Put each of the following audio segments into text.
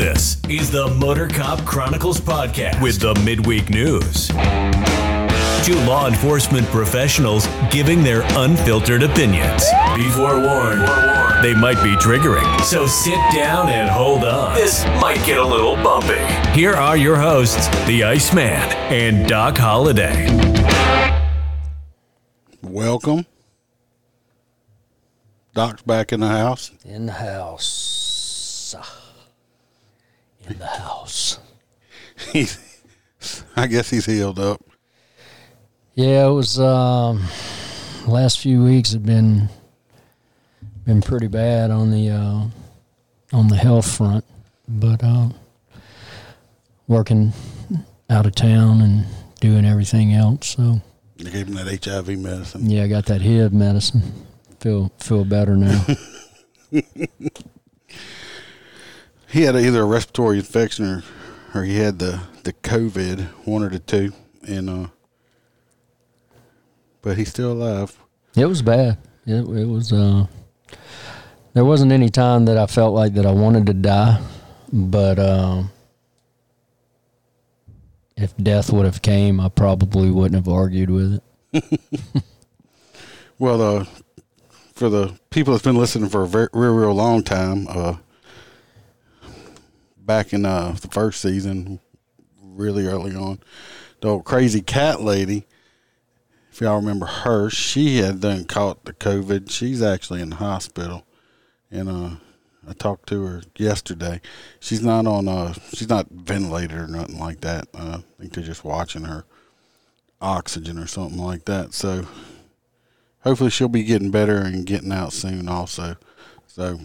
This is the Motor Cop Chronicles podcast with the midweek news. Two law enforcement professionals giving their unfiltered opinions. Be forewarned, they might be triggering, so sit down and hold on. This might get a little bumpy. Here are your hosts, the Iceman and Doc Holliday. Welcome. Doc's back in the house. In the house. In the house. He's, I guess he's healed up. Yeah, it was um last few weeks have been been pretty bad on the uh on the health front. But uh working out of town and doing everything else. So They gave him that HIV medicine. yeah, I got that HIV medicine. Feel feel better now. He had either a respiratory infection or, or he had the, the COVID, one or the two. And, uh, but he's still alive. It was bad. It, it was. Uh, there wasn't any time that I felt like that I wanted to die, but um, if death would have came, I probably wouldn't have argued with it. Well, uh, for the people that's been listening for a very, real, real long time, uh, back in uh, the first season, really early on, the old crazy cat lady, if y'all remember her, she had done caught the COVID. She's actually in the hospital, and uh, I talked to her yesterday. She's not on. Uh, she's not ventilated or nothing like that. Uh, I think they're just watching her oxygen or something like that. So hopefully she'll be getting better and getting out soon also so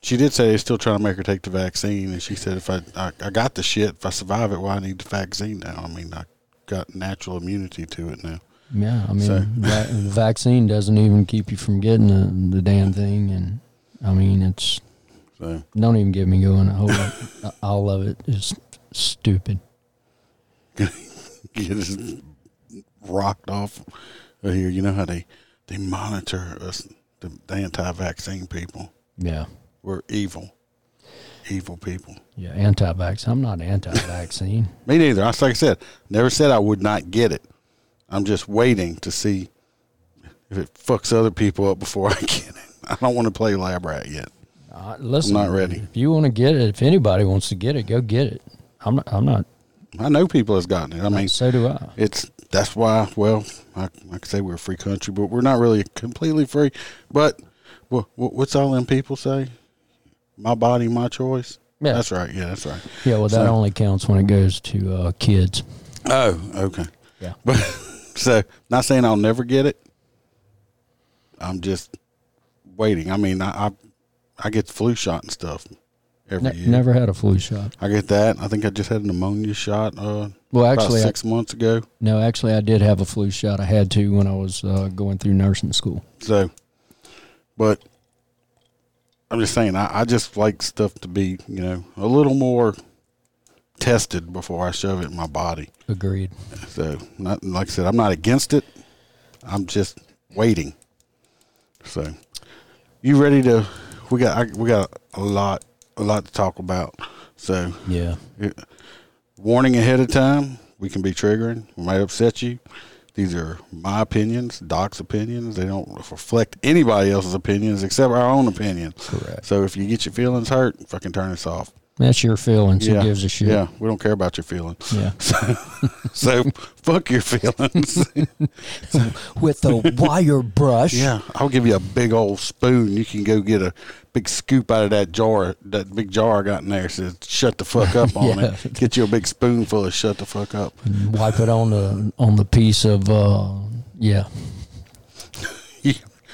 she did say they're still trying to make her take the vaccine and she said if i i, I got the shit if i survive it why i need the vaccine now? I mean i got natural immunity to it now. Yeah, I mean, So- the vaccine doesn't even keep you from getting the, the damn thing, and I mean, it's so. don't even get me going. Of, all of it is stupid. get us rocked off of here. You know how they they monitor us the, the anti-vaccine people? Yeah, we're evil evil people yeah, anti-vax. I'm not anti-vaccine. Me neither. I like I said, never said I would not get it. I'm just waiting to see if it fucks other people up before I get it. I don't want to play lab rat yet. Uh, listen, not ready. If you want to get it, if anybody wants to get it, go get it. I'm not. I'm not. I know people has gotten it. I mean, so do I. it's that's why. Well, I, I could say we're a free country, but we're not really completely free. But what, what's all them people say? My body, my choice. Yeah. That's right. Yeah, that's right. Yeah, well, that So- only counts when it goes to uh, kids. Oh, okay. Yeah. But so not saying I'll never get it. I'm just waiting. I mean, I I, I get the flu shot and stuff every Ne- year. never had a flu shot. I get that. I think I just had a pneumonia shot uh, Well, about actually, I, six months ago. no, actually, I did have a flu shot. I had to when I was uh, going through nursing school. So, but I'm just saying, I, I just like stuff to be, you know, a little more tested before I shove it in my body. Agreed. So, not like I said, I'm not against it. I'm just waiting. So, you ready to? We got I, we got a lot a lot to talk about. So, Yeah. warning ahead of time. We can be triggering. We might upset you. These are my opinions, Doc's opinions. They don't reflect anybody else's opinions except our own opinions. Correct. So if you get your feelings hurt, fucking turn this off. That's your feelings. Who gives a shit? Yeah, we don't care about your feelings. Yeah. So fuck your feelings. With a wire brush. yeah, I'll give you a big old spoon. You can go get a big scoop out of that jar, that big jar I got in there. Says shut the fuck up on Yeah. it. Get you a big spoonful of shut the fuck up. Wipe it on the on the piece of uh, yeah.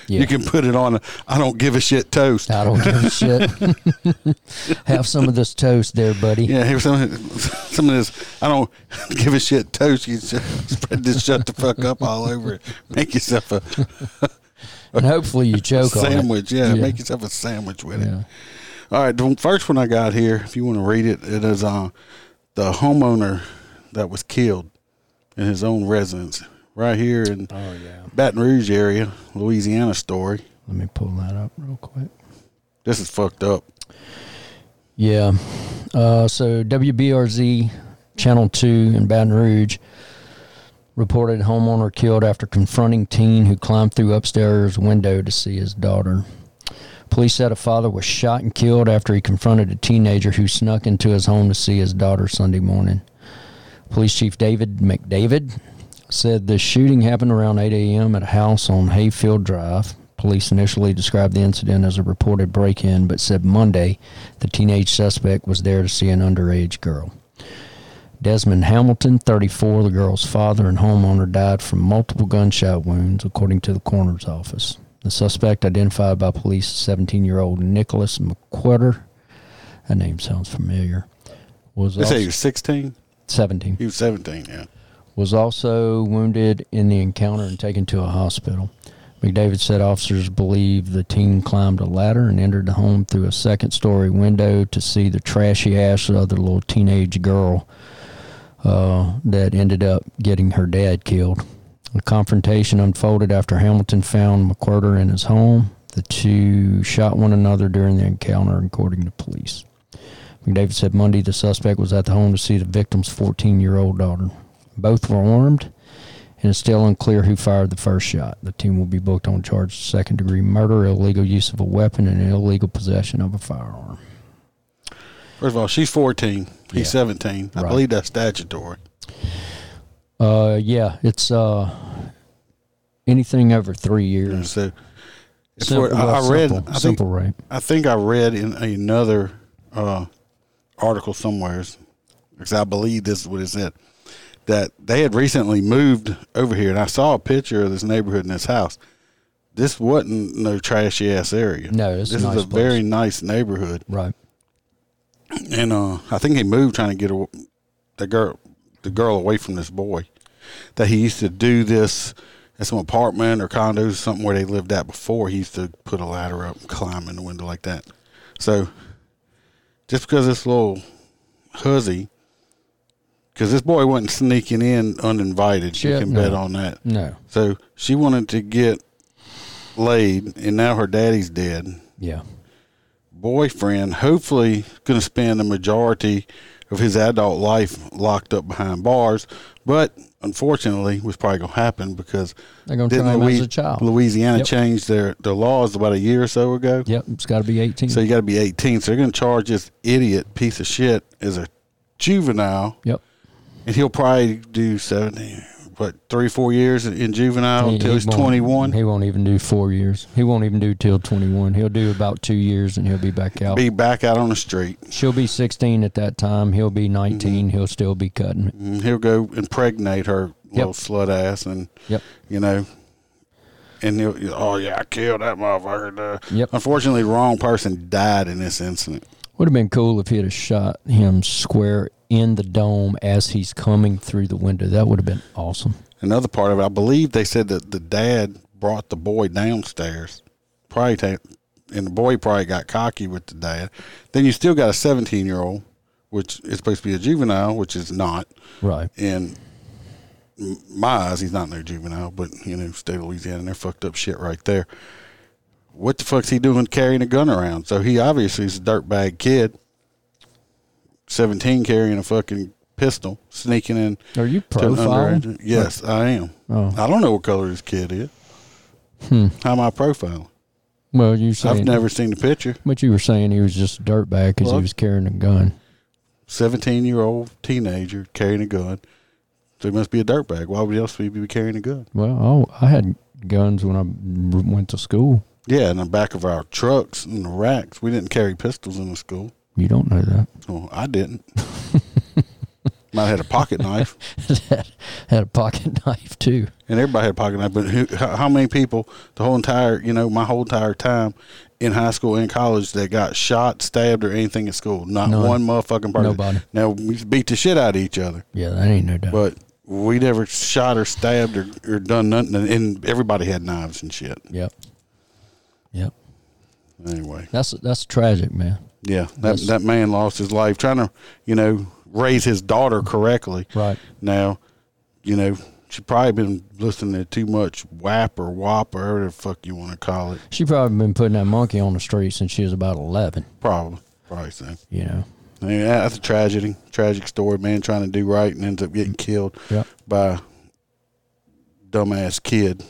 You, Yeah. you can put it on. A, I don't give a shit toast. I don't give a shit. Have some of this toast there, buddy. Yeah, here's some some of this. I don't give a shit toast. You spread this shut the fuck up all over it. Make yourself a And hopefully you choke on sandwich. Yeah, Yeah. make yourself a sandwich with it. All right, the first one I got here, if you want to read it, it is uh, the homeowner that was killed in his own residence right here in Oh yeah. Baton Rouge area, Louisiana story. Let me pull that up real quick. This is fucked up. Yeah. Uh, so WBRZ Channel 2 in Baton Rouge reported homeowner killed after confronting teen who climbed through upstairs window to see his daughter. Police said a father was shot and killed after he confronted a teenager who snuck into his home to see his daughter Sunday morning. Police Chief David McDavid said the shooting happened around 8 a.m. at a house on Hayfield Drive. Police initially described the incident as a reported break in, but said Monday the teenage suspect was there to see an underage girl. Desmond Hamilton, 34, the girl's father and homeowner, died from multiple gunshot wounds, according to the coroner's office. The suspect, identified by police, as 17 year old Nicholas McQuarter, that name sounds familiar, was They say he was 16. 17 He was 17, yeah. Was also wounded in the encounter and taken to a hospital. McDavid said officers believe the teen climbed a ladder and entered the home through a second story window to see the trashy ass of the little teenage girl uh, that ended up getting her dad killed. The confrontation unfolded after Hamilton found McWhirter in his home. The two shot one another during the encounter, according to police. McDavid said Monday the suspect was at the home to see the victim's 14 year old daughter. Both were armed, and it's still unclear who fired the first shot. The team will be booked on charges of second degree murder, illegal use of a weapon, and illegal possession of a firearm. First of all, she's 14. He's Yeah. 17. I Right. believe that's statutory. Uh, yeah, it's uh, anything over three And years. so, it's Simple, what- I, I read. simple, I think rape. I think I read in another uh, article somewheres, because I believe this is what it said, that they had recently moved over here, and I saw a picture of this neighborhood in this house. This wasn't no trashy ass area. No, this nice is a place. very nice neighborhood, Right. and uh, I think he moved trying to get a, the girl, the girl away from this boy. That he used to do this at some apartment or condos, or something where they lived at before. He used to put a ladder up and climb in the window like that. So, just because this little huzzy, because this boy wasn't sneaking in uninvited, you can no. bet on that. No. So she wanted to get laid, and now her daddy's dead. Yeah. Boyfriend, hopefully, going to spend the majority of his adult life locked up behind bars, but unfortunately, was probably going to happen because They're going to try him as a child. Louisiana Yep. changed their, their laws about a year or so ago. Yep, it's got to be 18. So you got to be 18. So they're going to charge this idiot piece of shit as a juvenile, yep. And he'll probably do 17, what, three, four years in juvenile He- until he he's 21. He won't even do four years. He won't even do till 21. He'll do about two years and he'll be back out. Be back out on the street. She'll be 16 at that time. He'll be Mm-hmm. 19. He'll still be cutting it. He'll go impregnate her little slut ass, and Yep. you know, and he'll, oh yeah, I killed that motherfucker. duh." Yep. Unfortunately, wrong person died in this incident. Would have been cool if he'd have shot him square in the dome as he's coming through the window. That would have been awesome. Another part of it, I believe they said that the dad brought the boy downstairs, probably, and the boy probably got cocky with the dad. Then you still got a 17 year old, which is supposed to be a juvenile, which is not. Right. m- my eyes, he's not no juvenile, but you know, state of Louisiana, they're fucked up shit right there. What the fuck's he doing carrying a gun around? So he obviously is a dirtbag kid, seventeen carrying a fucking pistol, sneaking in. Are you profiling? Yes, I am. Oh. I don't know what color this kid is. Hmm. How am I profiling? Well, you saying, I've never seen the picture. But you were saying he was just a dirtbag because Well- he was carrying a gun. Seventeen year old teenager carrying a gun. So he must be a dirtbag. Why would else he be carrying a gun? Well, oh, I had guns when I went to school. Yeah, in the back of our trucks and the racks. We didn't carry pistols in the school. You don't know that. Well, I didn't. Might have had a pocket knife, had a pocket knife too. and everybody had a pocket knife. But who, how, how many people, the whole entire, you know, my whole entire time in high school and college that got shot, stabbed, or anything at school? Not None. one motherfucking person. Nobody. Now we beat the shit out of each other, Yeah, that ain't no doubt. but we never shot or stabbed or, or done nothing. And everybody had knives and shit. yep. Yep. Anyway, That's that's tragic, man. yeah, that That's- that man lost his life trying to, you know, raise his daughter correctly. Right. Now, you know, she probably been listening to too much WAP or WAP or whatever the fuck you want to call it. She probably been putting that monkey on the street since she was about eleven. Probably, probably so. You know. I mean, that's a tragedy, tragic story. Man trying to do right and ends up getting killed Yep. by dumbass kid.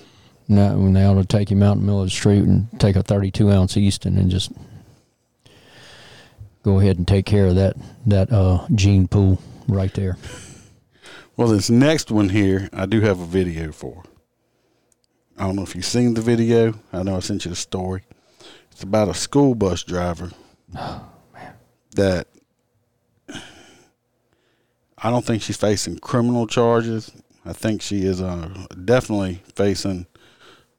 Now when they ought to take him out in the middle of the street and take a thirty-two ounce Easton and just go ahead and take care of that that uh, gene pool right there. Well, this next one here, I do have a video for. I don't know if you've seen the video. I know I sent you the story. It's about a school bus driver that I don't think she's facing criminal charges. I think she is uh, definitely facing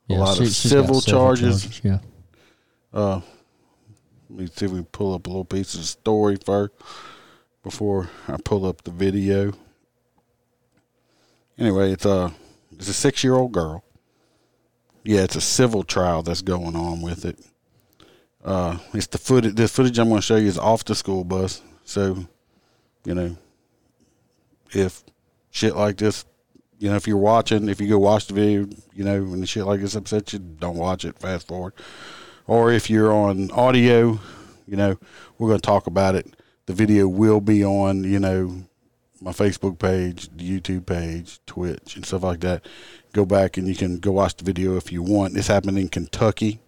a lot of she- got civil charges. Yeah. Uh, let me see if we can pull up a little piece of the story first before I pull up the video. Anyway, it's a it's a six year old girl. Yeah, it's a civil trial that's going on with it. Uh, it's the footage. This footage I'm going to show you is off the school bus. So, you know, if shit like this, you know, if you're watching, if you go watch the video, you know, and shit like this upsets you, don't watch it. Fast forward or if you're on audio, you know, we're going to talk about it. The video will be on, you know, my Facebook page, YouTube page, Twitch, and stuff like that. Go back and you can go watch the video if you want. This happened in Kentucky.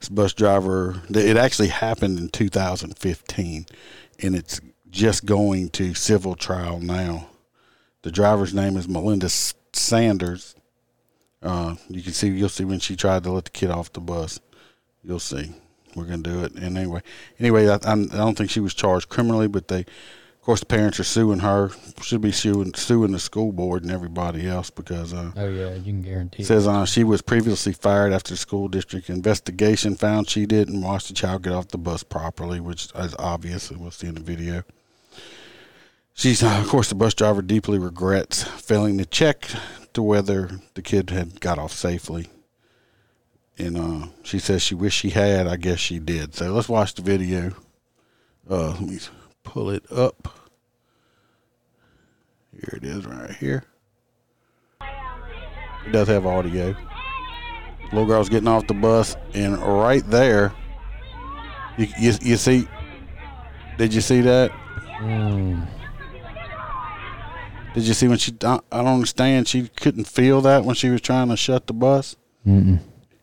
this bus driver, it actually happened in 2015, and it's just going to civil trial now. The driver's name is Melinda Sanders. Uh, you can see, you'll see when she tried to let the kid off the bus. You'll see. We're gonna do it. And anyway, anyway, I, I'm- don't think she was charged criminally, but they, of course, the parents are suing her. Should be suing suing the school board and everybody else because uh, Oh yeah, you can guarantee. it says uh, she was previously fired after the school district investigation found she didn't watch the child get off the bus properly, which is obvious. and We'll see in the video. She's, uh, of course, the bus driver deeply regrets failing to check to whether the kid had got off safely. And uh, she says she wished she had. I guess she did. So let's watch the video. Uh, let me pull it up. Here it is, right here. It does have audio. Little girl's getting off the bus, and right there, you you, you see. Did you see that? Mm, Did you see when she? I don't understand. She couldn't feel that when she was trying to shut the bus. mm-mm.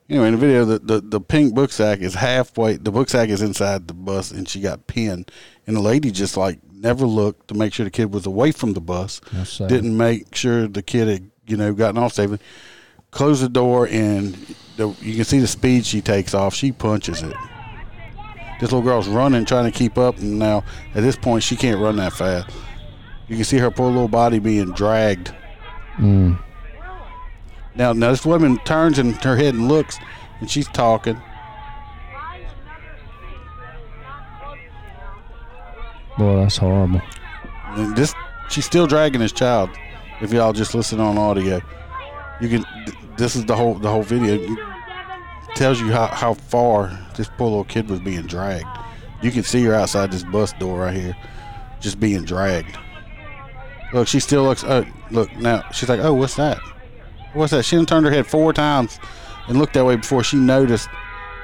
Anyway, in the video, the, the, the pink book sack is halfway. The book sack is inside the bus, and she got pinned. And the lady just like never looked to make sure the kid was away from the bus. Didn't make sure the kid had you know gotten off safely. Closed the door, and the, you can see the speed she takes off. She punches it. This little girl's running, trying to keep up, and now at this point she can't run that fast. You can see her poor little body being dragged. Mm. Now, now this woman turns and her head and looks, and she's talking. Boy, that's horrible. And this she's still dragging this child. If y'all just listen on audio, you can. This is the whole the whole video. It tells you how how far this poor little kid was being dragged. You can see her outside this bus door right here, just being dragged. Look, she still looks. Uh, look now, she's like, "Oh, what's that? What's that?" She turned her head four times and looked that way before she noticed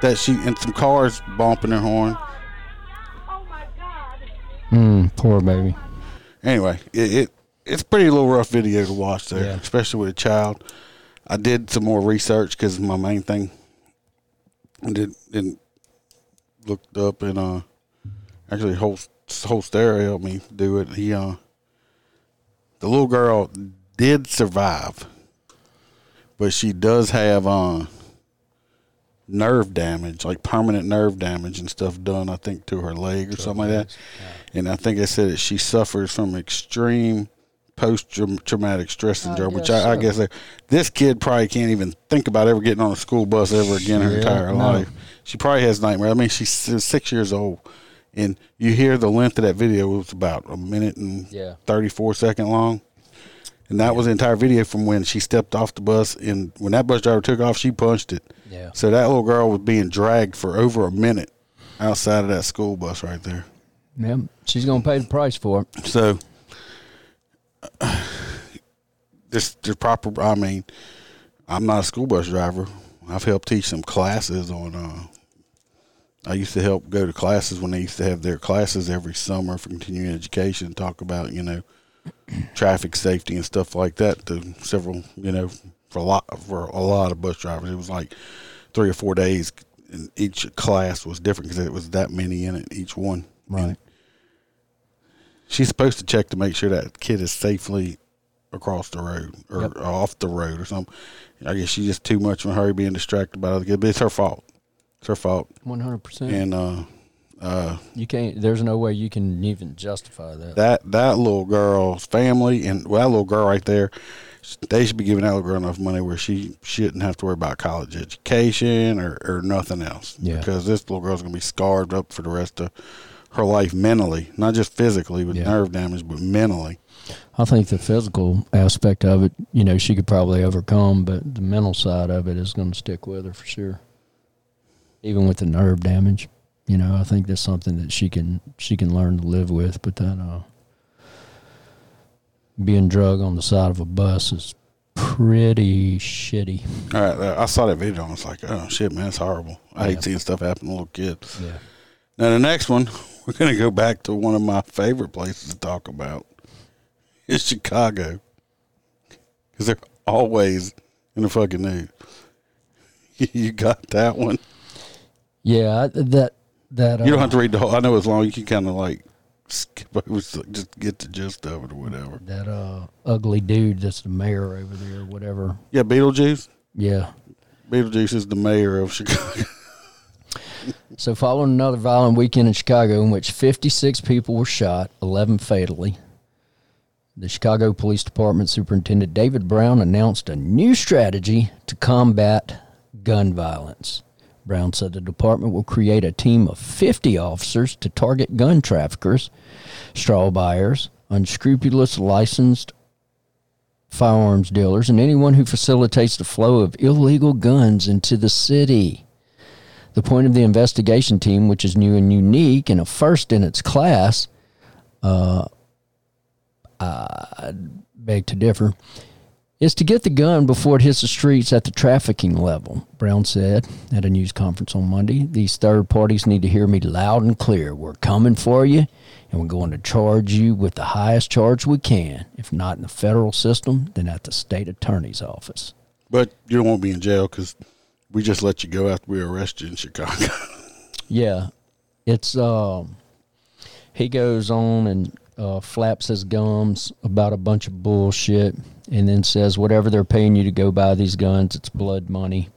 that she and some cars bumping her horn. oh my Mm, poor baby. anyway, it, it it's pretty little rough video to watch there, Yeah. especially with a child. I did some more research because my main thing I did didn't looked up and uh actually whole whole stereo helped me do it. He uh the little girl did survive, but she does have uh nerve damage, like permanent nerve damage and stuff done. I think to her leg or something like that and I think I said that she suffers from extreme post traumatic stress syndrome, which guess I, I guess that this kid probably can't even think about ever getting on a school bus ever again her entire no. life. She probably has nightmares. I mean, she's six years old, and you hear the length of that video. It was about a minute and Yeah. thirty-four second long. And that was the entire video from when she stepped off the bus, and when that bus driver took off, she punched it. Yeah. So that little girl was being dragged for over a minute outside of that school bus right there. yeah She's gonna pay the price for it. So this the proper. I mean, I'm not a school bus driver. I've helped teach some classes on. Uh, I used to help go to classes when they used to have their classes every summer for continuing education. Talk about you know traffic safety and stuff like that to several you know for a lot for a lot of bus drivers. It was like three or four days, and each class was different because it was that many in it each one. Right. She's supposed to check to make sure that kid is safely across the road or Yep. off the road or something. I guess she's just too much in a hurry being distracted by other kids, but it's her fault. It's her fault. One hundred percent. And uh, uh, You can't. There's no way you can even justify that. that that little girl's family and well, that little girl right there, they should be giving that little girl enough money where she shouldn't have to worry about college education or, or nothing else. Yeah. Because this little girl's gonna be scarred up for the rest of her life mentally, not just physically with Yeah. nerve damage, but mentally. I think the physical aspect of it, you know, she could probably overcome, but the mental side of it is going to stick with her for sure. Even with the nerve damage, you know, I think that's something that she can she can learn to live with. But then, uh, being drug on the side of a bus is pretty shitty. All right, I saw that video and I was like, oh shit, man, it's horrible. I Yeah. hate seeing stuff happen to little kids. Yeah. Now the next one, we're gonna go back to one of my favorite places to talk about. It's Chicago, because they're always in the fucking news. you got that one. Yeah, that that uh, You don't have to read the whole. I know it's long. You can kind of like skip over, just get the gist of it or whatever. that uh ugly dude that's the mayor over there, or whatever. Yeah, Beetlejuice. Yeah, Beetlejuice is the mayor of Chicago. So, following another violent weekend in Chicago in which 56 people were shot, 11 fatally, the Chicago Police Department Superintendent David Brown announced a new strategy to combat gun violence. Brown said the department will create a team of 50 officers to target gun traffickers, straw buyers, unscrupulous licensed firearms dealers, and anyone who facilitates the flow of illegal guns into the city. The point of the investigation team, which is new and unique and a first in its class, uh, I beg to differ, is to get the gun before it hits the streets at the trafficking level, Brown said at a news conference on Monday. These third parties need to hear me loud and clear. We're coming for you, and we're going to charge you with the highest charge we can. If not in the federal system, then at the state attorney's office. but you to be in jail because we just let you go after we arrest you in Chicago. Yeah, it's um. He goes on and uh, flaps his gums about a bunch of bullshit, and then says, "Whatever they're paying you to go buy these guns, it's blood money.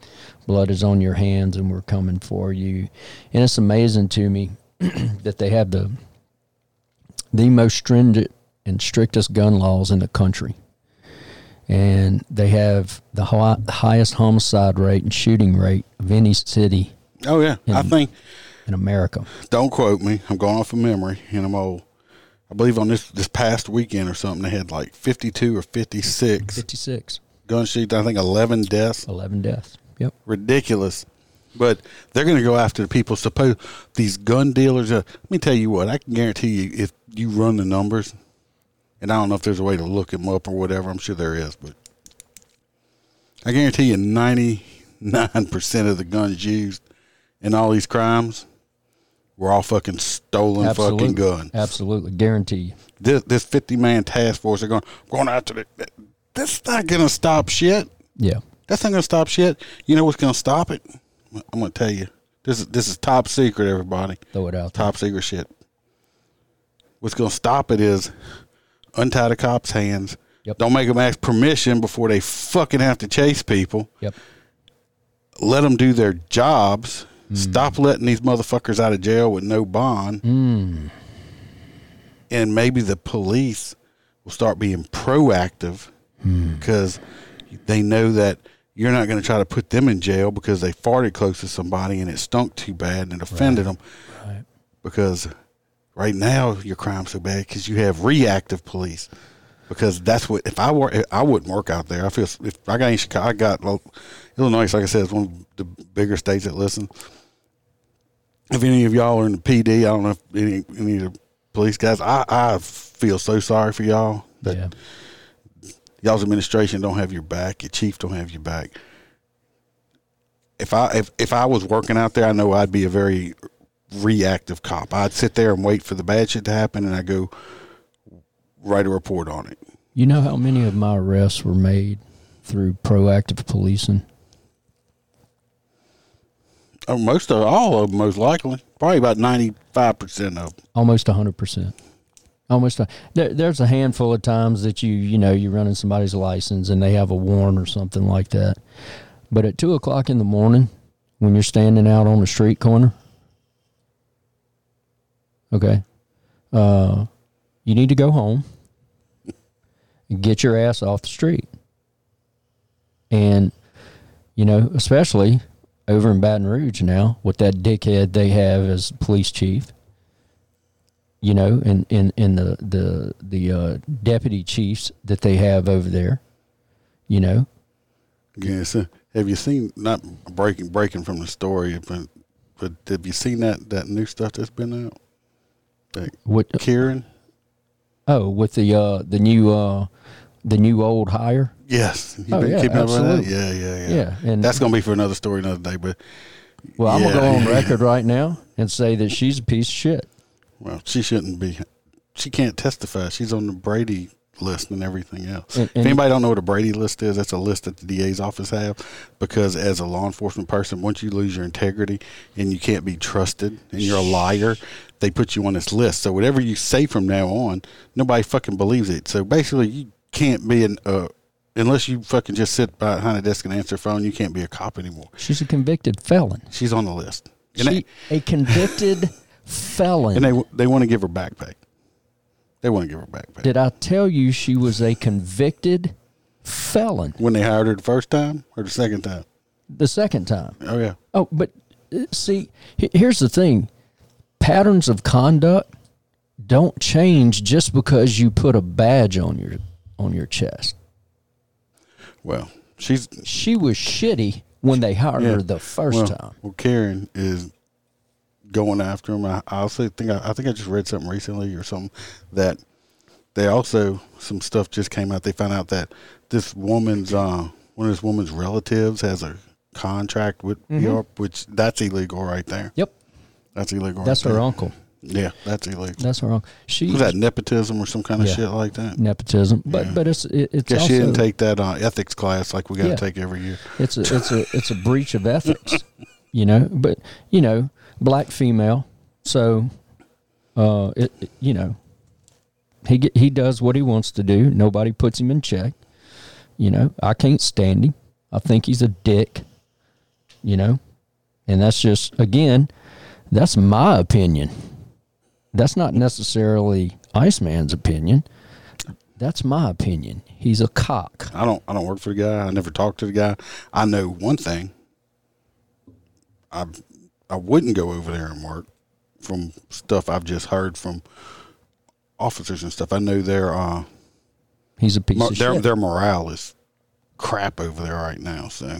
Blood is on your hands, and we're coming for you." And it's amazing to me that they have the the most stringent and strictest gun laws in the country. And they have the hi- highest homicide rate and shooting rate of any city oh yeah, I think. in America. Don't quote me. I'm going off of memory, and I'm old. I believe on this this past weekend or something, they had like 52 or 56 56, gun shoots. I think 11 deaths. 11 deaths. Yep. Ridiculous. But they're going to go after the people. Suppose these gun dealers. Uh, let me tell you what. I can guarantee you, if you run the numbers, and I don't know if there's a way to look them up or whatever. I'm sure there is, but I guarantee you, 99 percent of the guns used in all these crimes were all fucking stolen fucking guns. Absolutely. Guarantee you. This this 50 man task force are going going after it. That's not going to stop shit. Yeah. That's not going to stop shit. You know what's going to stop it? I'm going to tell you. This is this is top secret, everybody. Throw it out. Top secret shit. What's going to stop it is untie the cops' hands. Yep. Don't make them ask permission before they fucking have to chase people. Yep. Let them do their jobs. Mm. Stop letting these motherfuckers out of jail with no bond. Mm. And maybe the police will start being proactive mm. because they know that you're not going to try to put them in jail because they farted close to somebody and it stunk too bad and it offended them. Right. Because right now your crime's so bad because you have reactive police. Because that's what if I were I wouldn't work out there. I feel if I got in Chicago, I got Illinois. Like I said, is one of the bigger states that listen. If any of y'all are in the PD, I don't know if any any of the police guys. I I feel so sorry for y'all that Yeah. y'all's administration don't have your back, your chief don't have your back. If I if if I was working out there, I know I'd be a very reactive cop. I'd sit there and wait for the bad shit to happen, and I go write a report on it. You know how many of my arrests were made through proactive policing? Oh, most of all of them, most likely, probably about ninety five percent of them. Almost hundred percent. Almost. A, there, there's a handful of times that you you know you're running somebody's license and they have a warrant or something like that. But at two o'clock in the morning, when you're standing out on a street corner, okay, uh, you need to go home get your ass off the street. And you know, especially over in Baton Rouge now with that dickhead they have as police chief. You know, and in, in the the the uh, deputy chiefs that they have over there. You know, Yes. have you seen not breaking breaking from the story, but but have you seen that that new stuff that's been out? That what? Kieran. Oh, with the uh, the new uh, the new old hire. Yes. You Oh, been yeah, keeping up with that? absolutely. Yeah, yeah, yeah. Yeah, and That's gonna be for another story another day. But well, I'm gonna go on record right now and say that she's a piece of shit. well, she shouldn't be. She can't testify. She's on the Brady list and everything else. And- if anybody don't know what a Brady list is, that's a list that the DA's office have because as a law enforcement person, once you lose your integrity and you can't be trusted and you're a liar, they put you on this list. So whatever you say from now on, nobody fucking believes it. So basically, you can't be an uh, unless you fucking just sit behind a desk and answer phone. You can't be a cop anymore. She's a convicted felon. She's on the list, and She, a convicted felon. and they they want to give her back pay. They want to give her back pay. Did I tell you she was a convicted felon when they hired her the first time or the second time? the second time? Oh yeah. Oh, but uh, see, here's the thing patterns of conduct don't change just because you put a badge on your on your chest. Well, she's She was shitty when they hired yeah. her the first well, time. Well, Karen is going after him. I, I also think I, I think I just read something recently or something that they also some stuff just came out. They found out that this woman's uh, one of this woman's relatives has a contract with Mm-hmm. Europe, which that's illegal right there. Yep, That's illegal. that's right her there. uncle. Yeah, that's illegal. That's wrong. She Was that nepotism or some kind of Yeah. shit like that? nepotism, but Yeah. but it's it, it's also she didn't take that uh, ethics class like we got to Yeah. take every year. it's a it's a it's a breach of ethics, you know. But you know, black female, so uh, it, it- you know, he get, he does what he wants to do. Nobody puts him in check. You know, I can't stand him. I think he's a dick. You know, and that's just again, that's my opinion. That's not necessarily Iceman's opinion. That's my opinion. He's a cock. I don't I don't work for the guy. I never talked to the guy. I know one thing. I I wouldn't go over there and work from stuff I've just heard from officers and stuff. I know their uh He's a piece mo- of their shit. their morale is crap over there right now. So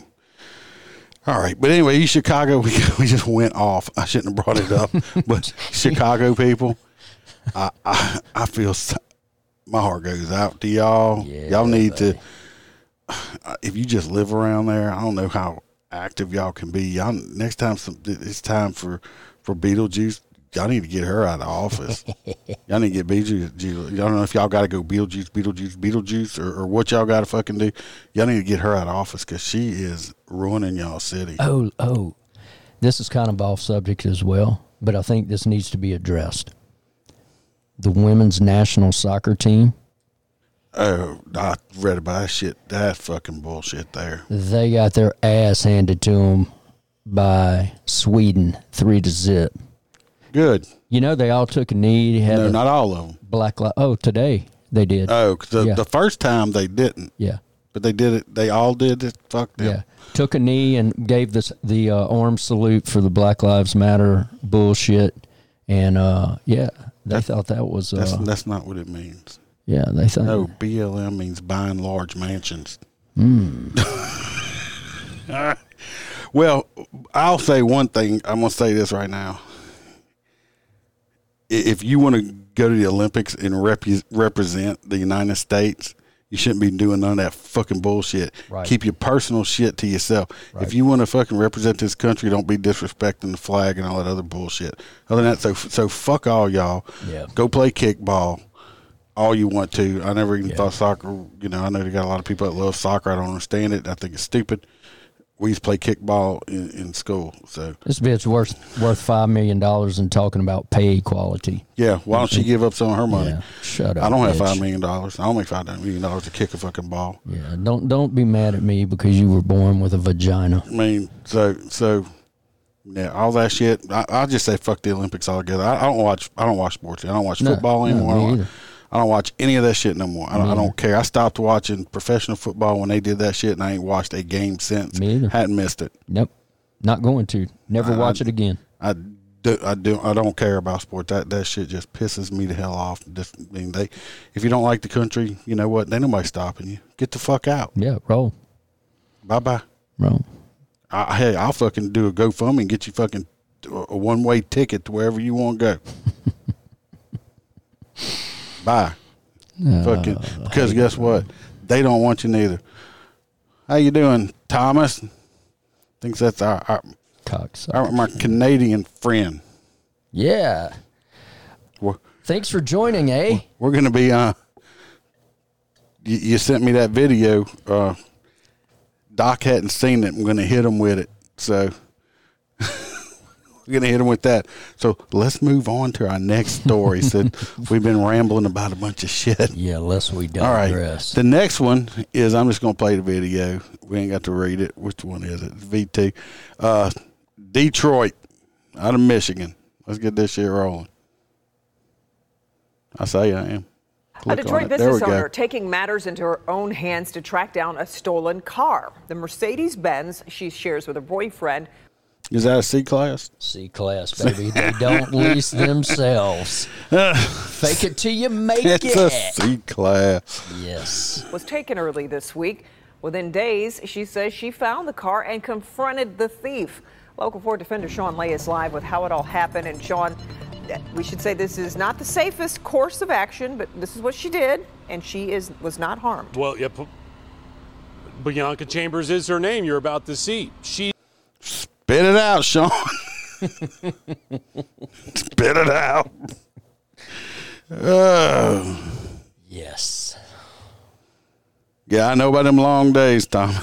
all right, but anyway, East Chicago, we we just went off. I shouldn't have brought it up, but Chicago people, I I, I feel my heart goes out to y'all. Yeah, y'all need buddy. to if you just live around there, I don't know how active y'all can be. Y'all next time some, it's time for for Beetlejuice. Y'all need to get her out of office. y'all need to get Beetlejuice. I don't know if y'all got to go Beetlejuice, Beetlejuice, Beetlejuice, or, or what y'all got to fucking do. Y'all need to get her out of office because she is ruining y'all city. Oh, oh, this is kind of off subject as well, but I think this needs to be addressed. The women's national soccer team, Oh, I read about that shit. That's fucking bullshit there. they got their ass handed to them by Sweden, three to zip. Good. You know, they all took a knee. Had No, a not all of them. black li- Oh, today they did. Oh, 'cause the, Yeah. the first time they didn't, yeah, but they did it. They all did it. Fuck them. yeah. Took a knee and gave this the uh, arm salute for the Black Lives Matter bullshit, and uh, yeah, they thought that was That's uh, that's not what it means. yeah. They thought No, BLM means buying large mansions. well, I'll say one thing. I'm going to say this right now. If you want to go to the Olympics and rep- represent the United States, You shouldn't be doing none of that fucking bullshit. Right. Keep your personal shit to yourself. If you want to fucking represent this country, don't be disrespecting the flag and all that other bullshit. Other than that, so so fuck all y'all. Yeah. Go play kickball all you want to. I never even thought soccer. You know, I know they got a lot of people that love soccer. I don't understand it. I think it's stupid. We used to play kickball in, in school. So This bitch worth worth five million dollars and talking about pay equality. yeah, why don't she mm-hmm. give up some of her money? Yeah, shut up. I don't have five million dollars. I don't make five million dollars to kick a fucking ball. Yeah, don't don't be mad at me because you were born with a vagina. I mean, so so yeah, all that shit. I, I'll just say fuck the Olympics altogether. I, I don't watch. I don't watch sports. I don't watch No, football no, anymore. me I, don't. I watch any of that shit no more. I don't, I don't mm-hmm. care. I stopped watching professional football when they did that shit, and I ain't watched a game since. Me either. Hadn't missed it. Nope, not going to. Never watch it again. I do, I do I don't care about sports. That that shit just pisses me the hell off. Just, I mean, they if you don't like the country, you know what? Ain't nobody stopping you. Get the fuck out. Yeah, roll, Bye bye. roll. I, hey, I'll fucking do a GoFundMe and get you fucking a one way ticket to wherever you want to go. Bye. fucking because guess what? They don't want you neither. How you doing, Thomas? Thinks that's our, our, our my Canadian friend. Yeah. We're, Thanks for joining, eh? we're gonna be uh. You, you sent me that video. Uh, Doc hadn't seen it. I'm gonna hit him with it. So we're gonna hit him with that. So let's move on to our next story. so we've been rambling about a bunch of shit. Yeah, lest we All right. digress. The next one is I'm just gonna play the video. We ain't got to read it. Which one is it? V two. Uh, Detroit, out of Michigan. Let's get this shit rolling. I say I am. A Click on Detroit it. There business go. owner taking matters into her own hands to track down a stolen car. The Mercedes Benz she shares with her boyfriend Is that a C class? C class, baby. They don't lease themselves. Fake it till you make It's a it. C class. Yes. was taken early this week. Within days, she says she found the car and confronted the thief. Local 4 defender Shawn Ley is live with how it all happened. And Shawn, we should say this is not the safest course of action, but this is what she did, and she is was not harmed. Well, yeah, P- Bianca Chambers is her name. You're about to see. She Spit it out, Shawn. Spit it out. Oh. Yes. Yeah, I know about them long days, Tom.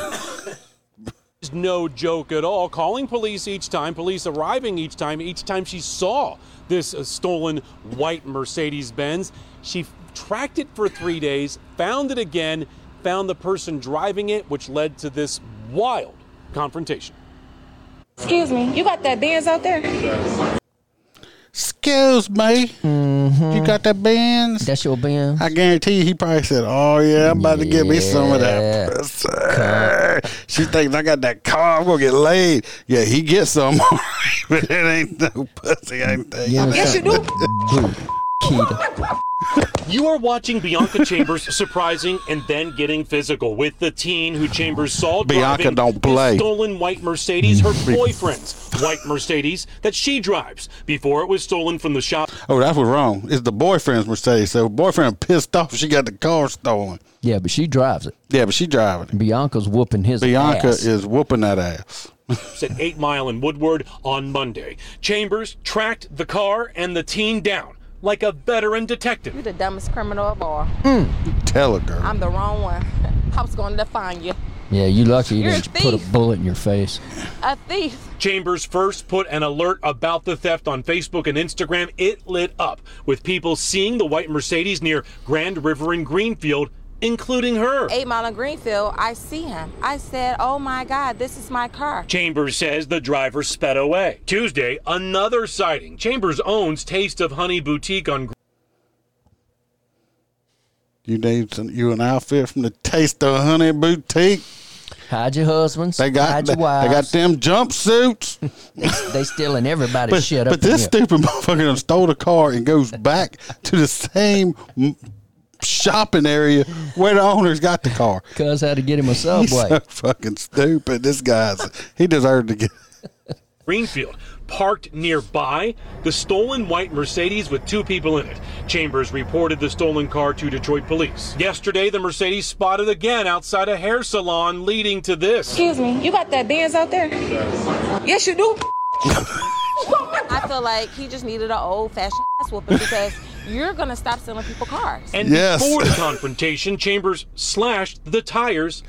is no joke at all. Calling police each time, police arriving each time, each time she saw this uh, stolen white Mercedes Benz. She f- tracked it for three days, found it again, found the person driving it, which led to this wild confrontation. Excuse me, you got that Benz out there? Excuse me. Mm-hmm. You got that Benz? That's your Benz? I guarantee you, he probably said, "Oh yeah, I'm about to get me some of that." Pussy." She thinks I got that car. I'm gonna get laid. Yeah, he gets some, but it ain't no pussy. I ain't tell you. That. Yes, you do. Keita. You are watching Bianca Chambers surprising and then getting physical with the teen who Chambers saw Bianca driving don't his play. stolen white Mercedes, her mm-hmm. boyfriend's white Mercedes that she drives before it was stolen from the shop. Oh, that was wrong. It's the boyfriend's Mercedes. So boyfriend pissed off. She got the car stolen. Yeah, but she drives it. Yeah, but she driving it. Bianca's whooping his Bianca ass. is whooping that ass. at 8 Mile in Woodward on Monday. Chambers tracked the car and the teen down like a veteran detective. You're the dumbest criminal of all. Hmm, tell her, girl. I'm the wrong one. I was going to find you. Yeah, you lucky you You're didn't put a bullet in your face. A thief. Chambers first put an alert about the theft on Facebook and Instagram. It lit up with people seeing the white Mercedes near Grand River in Greenfield, including her. Eight Mile in Greenfield, I see him. I said, oh my God, this is my car. Chambers says the driver sped away. Tuesday, another sighting. Chambers owns Taste of Honey Boutique on You need some, you an outfit from the Taste of Honey Boutique. Hide your husbands. They got hide they, your they wives. got them jumpsuits. They, they stealing everybody's But, shit but up in this here. stupid motherfucker stole the car and goes back to the same m- shopping area where the owners got the car. Cuz had to get him a He's subway. so fucking stupid. This guy's he deserved to get. Greenfield. parked nearby the stolen white Mercedes with two people in it. Chambers reported the stolen car to Detroit police. Yesterday, the Mercedes spotted again outside a hair salon, leading to this. Excuse me, you got that Benz out there? Yes, you do. I feel like he just needed an old fashioned ass whooping because you're gonna stop selling people cars. And Yes. before the confrontation, Chambers slashed the tires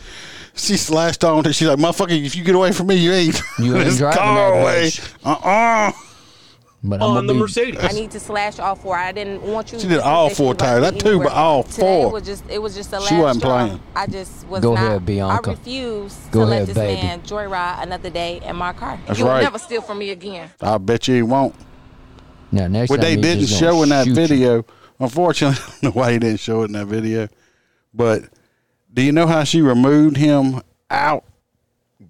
She slashed on her. She's like, motherfucker, if you get away from me, you ain't You ain't this driving car that away. Uh-uh. But I'm on the be- Mercedes. I need to slash all four. I didn't want you. She did to all four tires. wasn't Not two, but anywhere. all Today four. was just it was just the last She wasn't straw. playing. I just was Go not. ahead, Bianca. I refuse Go to ahead, let this baby. man joyride another day in my car. That's you will right. never steal from me again. I bet you he won't. Now, next What they didn't show in that shoot you. video, unfortunately, I don't know why he didn't show it in that video. But do you know how she removed him out?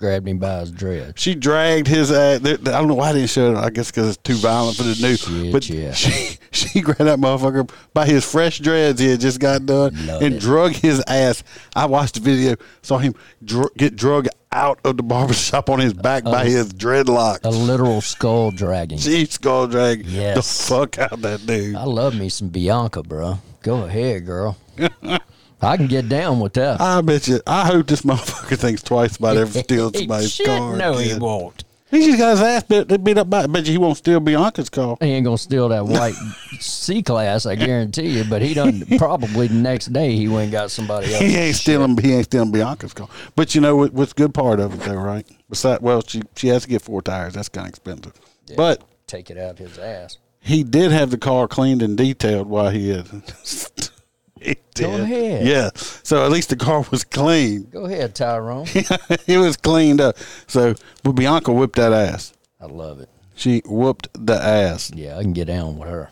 grabbed him by his dread. She dragged his ass. I don't know why I didn't show it. I guess because it's too violent for the news. Shit, but yeah. she she grabbed that motherfucker by his fresh dreads he had just got done Love and it. drug his ass. I watched the video, saw him dr- get drug out of the barber shop on his back by his dreadlocks. A literal skull dragging. She skull drag Yes. the fuck out that dude. I love me some Bianca, bro. Go ahead, girl. I can get down with that. I bet you. I hope this motherfucker thinks twice about ever stealing somebody's car. No, he won't. He just got his ass beat, beat up by. I bet you he won't steal Bianca's car. He ain't gonna steal that white C class, I guarantee you. But he done probably the next day he went and got somebody else. He ain't stealing. He ain't stealing Bianca's car. But you know what? What's good part of it though, right? Besides, well, she she has to get four tires. That's kind of expensive. But Take it out his ass. he did have the car cleaned and detailed while he had. he did. Go ahead. Yeah. So at least the car was clean. Go ahead, Tyrone. it was cleaned up. So, but Bianca whipped that ass. I love it. She whooped the ass. Yeah, I can get down with her.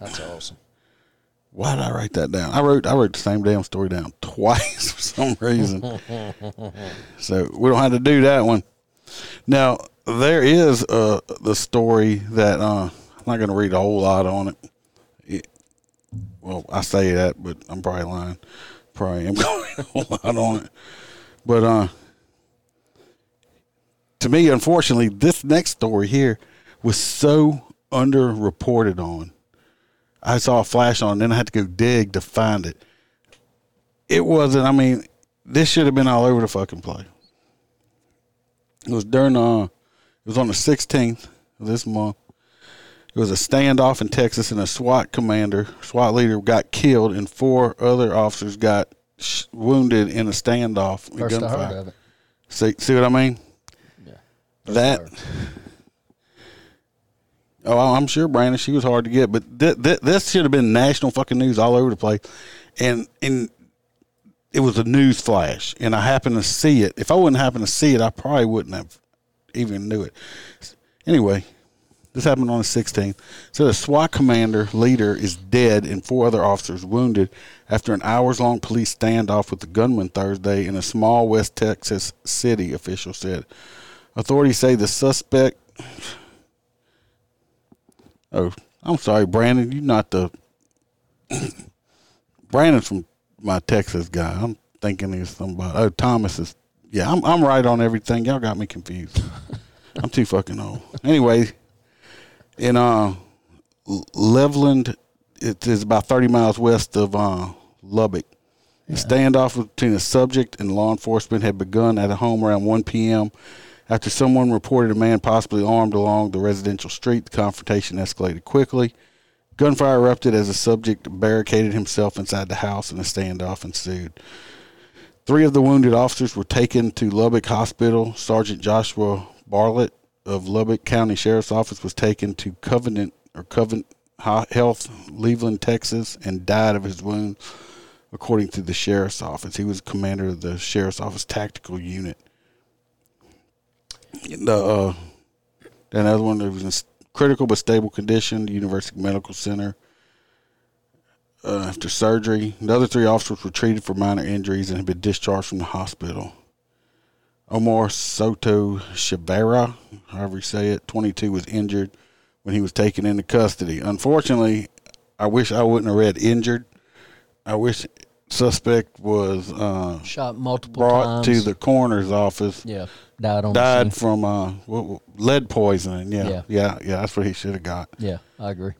That's awesome. Why did I write that down? I wrote I wrote the same damn story down twice for some reason. so we don't have to do that one. Now there is uh the story that uh I'm not gonna read a whole lot on it. It- well, I say that, but I'm probably lying. Probably am going a lot on it. But uh to me, unfortunately, this next story here was so underreported on. I saw a flash on, and then I had to go dig to find it. It wasn't. I mean, this should have been all over the fucking place. It was during. Uh, it was on the 16th of this month. It was a standoff in Texas, and a SWAT commander, SWAT leader, got killed, and four other officers got sh- wounded in a standoff. in First I heard of it. See, see what I mean? Yeah. That. Oh, I'm sure, Brandon. She was hard to get, but th- th- this should have been national fucking news all over the place, and and it was a news flash, and I happened to see it. If I wouldn't happen to see it, I probably wouldn't have even knew it. Anyway, this happened on the 16th. So the SWAT commander leader is dead, and four other officers wounded after an hours-long police standoff with the gunman Thursday in a small West Texas city. Officials said. Authorities say the suspect. Oh, I'm sorry, Brandon. You're not the. Brandon's from my Texas guy. I'm thinking he's somebody. Oh, Thomas is. Yeah, I'm I'm right on everything. Y'all got me confused. I'm too fucking old. Anyway, in uh, it is about 30 miles west of uh, Lubbock. The standoff between the subject and law enforcement had begun at a home around 1 p.m. After someone reported a man possibly armed along the residential street, the confrontation escalated quickly. Gunfire erupted as the subject barricaded himself inside the house and a standoff ensued. Three of the wounded officers were taken to Lubbock Hospital. Sergeant Joshua Bartlett of Lubbock County Sheriff's Office was taken to Covenant or Covenant Health, Levelland, Texas, and died of his wounds, according to the Sheriff's Office. He was commander of the Sheriff's Office Tactical Unit. The uh, another one that was in critical but stable condition, the University Medical Center. Uh, after surgery, the other three officers were treated for minor injuries and had been discharged from the hospital. Omar Soto Shabara, however you say it, 22, was injured when he was taken into custody. Unfortunately, I wish I wouldn't have read injured. I wish suspect was uh, Shot multiple brought times. to the coroner's office. yeah, died on Died the from uh, lead poisoning. Yeah, Yeah. yeah, yeah. That's what he should have got. Yeah, I agree.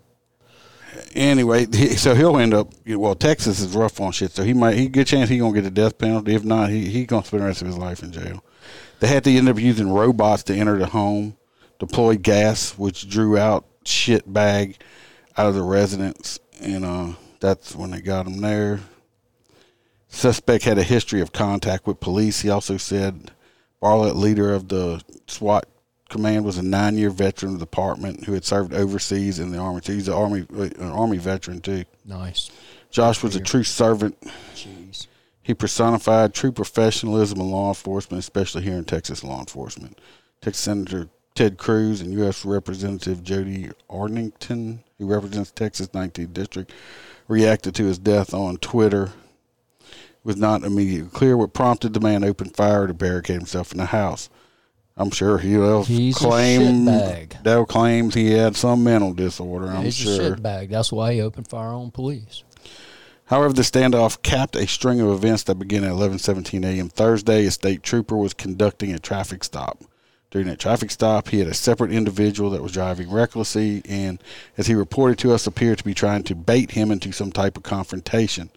Anyway, so he'll end up. Well, Texas is rough on shit, so he might. He good chance he gonna get a death penalty. If not, he he gonna spend the rest of his life in jail. They had to end up using robots to enter the home, deployed gas, which drew out shit bag out of the residence, and uh, that's when they got him there. Suspect had a history of contact with police. He also said Bartlett, leader of the SWAT command, was a nine-year veteran of the department who had served overseas in the army. So he's an army an army veteran too. Nice. Josh was a true servant. Jeez. He personified true professionalism in law enforcement, especially here in Texas law enforcement. Texas Senator Ted Cruz and U.S. Representative Jodey Arrington, who represents Texas 19th District, reacted to his death on Twitter. It was not immediately clear what prompted the man to open fire to barricade himself in the house. I'm sure he'll He's claim claims he had some mental disorder. I'm He's sure. a shitbag. That's why he opened fire on police. However, the standoff capped a string of events that began at 11:17 a.m. Thursday. A state trooper was conducting a traffic stop. During that traffic stop, he had a separate individual that was driving recklessly, and as he reported to us, appeared to be trying to bait him into some type of confrontation.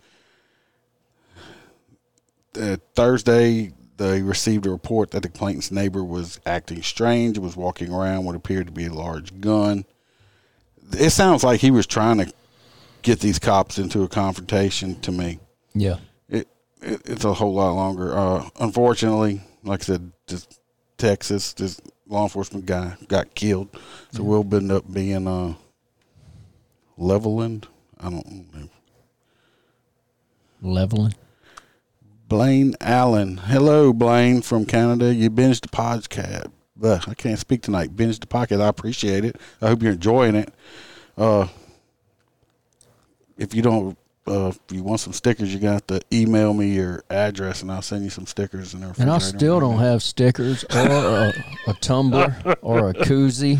Uh, Thursday, they received a report that the complainant's neighbor was acting strange, was walking around what appeared to be a large gun. It sounds like he was trying to get these cops into a confrontation to me. Yeah. It, it it's a whole lot longer. Uh, unfortunately, like I said, just Texas, this law enforcement guy got killed, so we'll end up being uh, Levelland. I don't know. Leveling. Blaine Allen. Hello, Blaine from Canada. You binged the podcast. Ugh, I can't speak tonight. Binged the podcast. I appreciate it. I hope you're enjoying it. Uh, if you don't, uh, if you want some stickers, you got to email me your address, and I'll send you some stickers. In And I still don't have stickers or a, a tumbler or a koozie,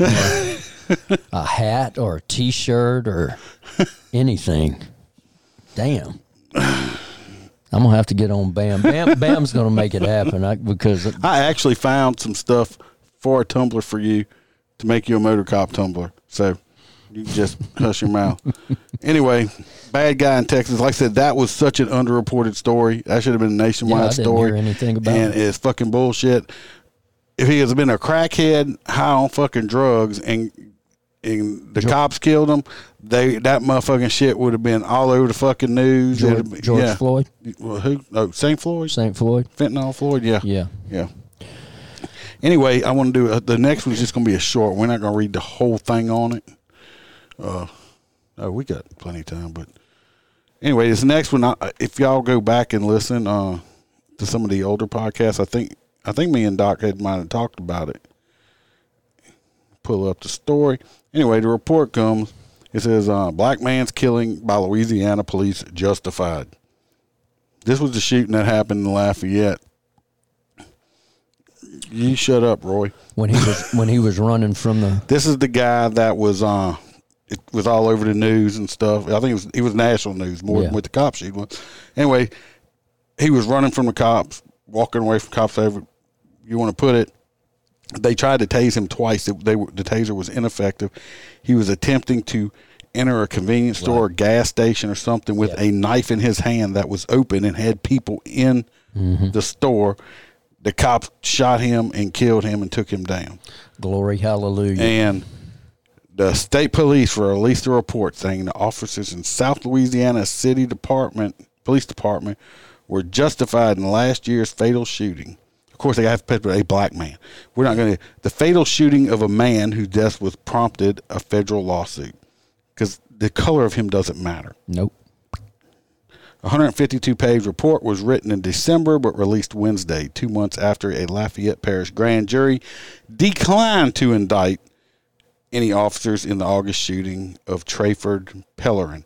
or a hat or a T-shirt or anything. Damn. I'm gonna have to get on Bam. Bam Bam's gonna make it happen I, because I actually found some stuff for a tumbler for you to make you a motor cop tumbler. So you just hush your mouth. Anyway, bad guy in Texas. Like I said, that was such an underreported story. That should have been a nationwide Yeah, I didn't story. hear anything about and it. it's fucking bullshit. If he has been a crackhead high on fucking drugs and and the cops killed him, they that motherfucking shit would have been all over the fucking news. George, been- George yeah. Floyd, Well, who? Oh, St. Floyd, St. Floyd. fentanyl Floyd. Yeah, Yeah. yeah. Anyway, I want to do uh, the next one's just going to be a short. We're not going to read the whole thing on it. Uh, oh, we got plenty of time, but anyway, this next one. I, if y'all go back and listen uh, to some of the older podcasts, I think I think me and Doc had might have talked about it. Pull up the story. Anyway, the report comes. It says uh, black man's killing by Louisiana police justified. This was the shooting that happened in Lafayette. You shut up, Roy. When he was when he was running from the This is the guy that was uh it was all over the news and stuff. I think it was he was national news more Yeah. than with the cops she was. Anyway, he was running from the cops, walking away from cops over you want to put it. They tried to tase him twice. They were, the taser was ineffective. He was attempting to enter a convenience store or gas station or something with a knife in his hand that was open and had people in mm-hmm. the store. The cops shot him and killed him and took him down. glory hallelujah. And the state police released a report saying the officers in South Louisiana City Department, Police Department, were justified in last year's fatal shooting. Of course, they have to put a black man. We're not going to. The fatal shooting of a man whose death was prompted a federal lawsuit because the color of him doesn't matter. nope. A 152 page report was written in December but released Wednesday, two months after a Lafayette Parish grand jury declined to indict any officers in the August shooting of Trayford Pellerin.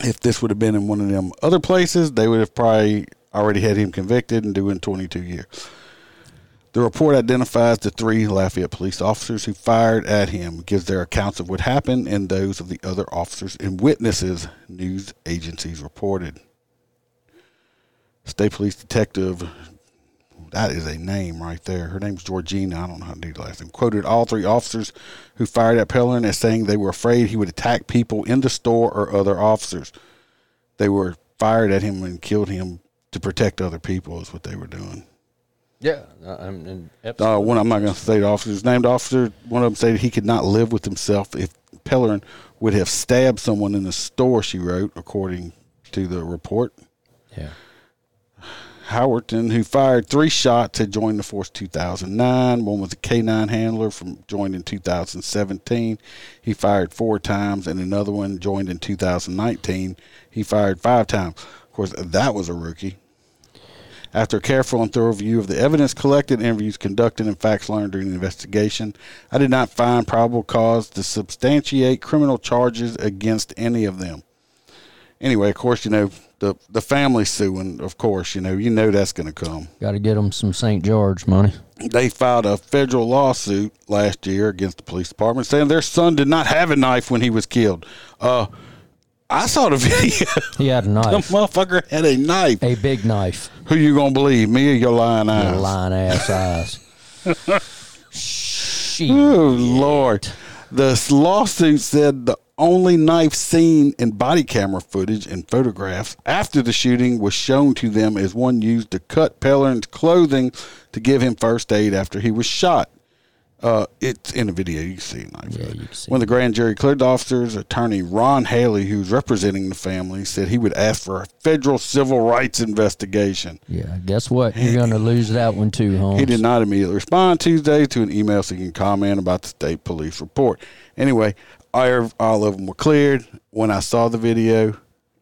If this would have been in one of them other places, they would have probably already had him convicted and doing 22 years. The report identifies the three Lafayette police officers who fired at him, gives their accounts of what happened and those of the other officers and witnesses, news agencies reported. State Police Detective, that is a name right there. Her name's Georgina. I don't know how to do the last name. Quoted all three officers who fired at Pellerin as saying they were afraid he would attack people in the store or other officers. They were fired at him and killed him to protect other people, is what they were doing. Yeah, I'm, Uh, one I'm not going to say the officers named officer. One of them stated he could not live with himself if Pellerin would have stabbed someone in the store. She wrote, according to the report. yeah. Howerton, who fired three shots, had joined the force 2009. One was a K9 handler from joined in 2017. He fired four times, and another one joined in 2019. He fired five times. Of course, that was a rookie. After a careful and thorough review of the evidence collected, interviews conducted, and facts learned during the investigation, I did not find probable cause to substantiate criminal charges against any of them. Anyway, of course, you know the the family suing. Of course, you know you know that's going to come. Got to get them some St. George money. They filed a federal lawsuit last year against the police department, saying their son did not have a knife when he was killed. Uh, I saw the video. He had a knife. the motherfucker had a knife. a big knife. Who you gonna believe, me or your lying eyes? Your lying ass eyes. Shit. Oh Lord! The lawsuit said the only knife seen in body camera footage and photographs after the shooting was shown to them as one used to cut Pellerin's clothing to give him first aid after he was shot. Uh, it's in the video. You can see knife. Yeah, see when the grand jury cleared the officers, attorney Ron Haley, who's representing the family, said he would ask for a federal civil rights investigation. Yeah, guess what? You're going to lose that one too, Holmes. He did not immediately respond Tuesday to an email seeking comment about the state police report. Anyway, all of them were cleared. When I saw the video,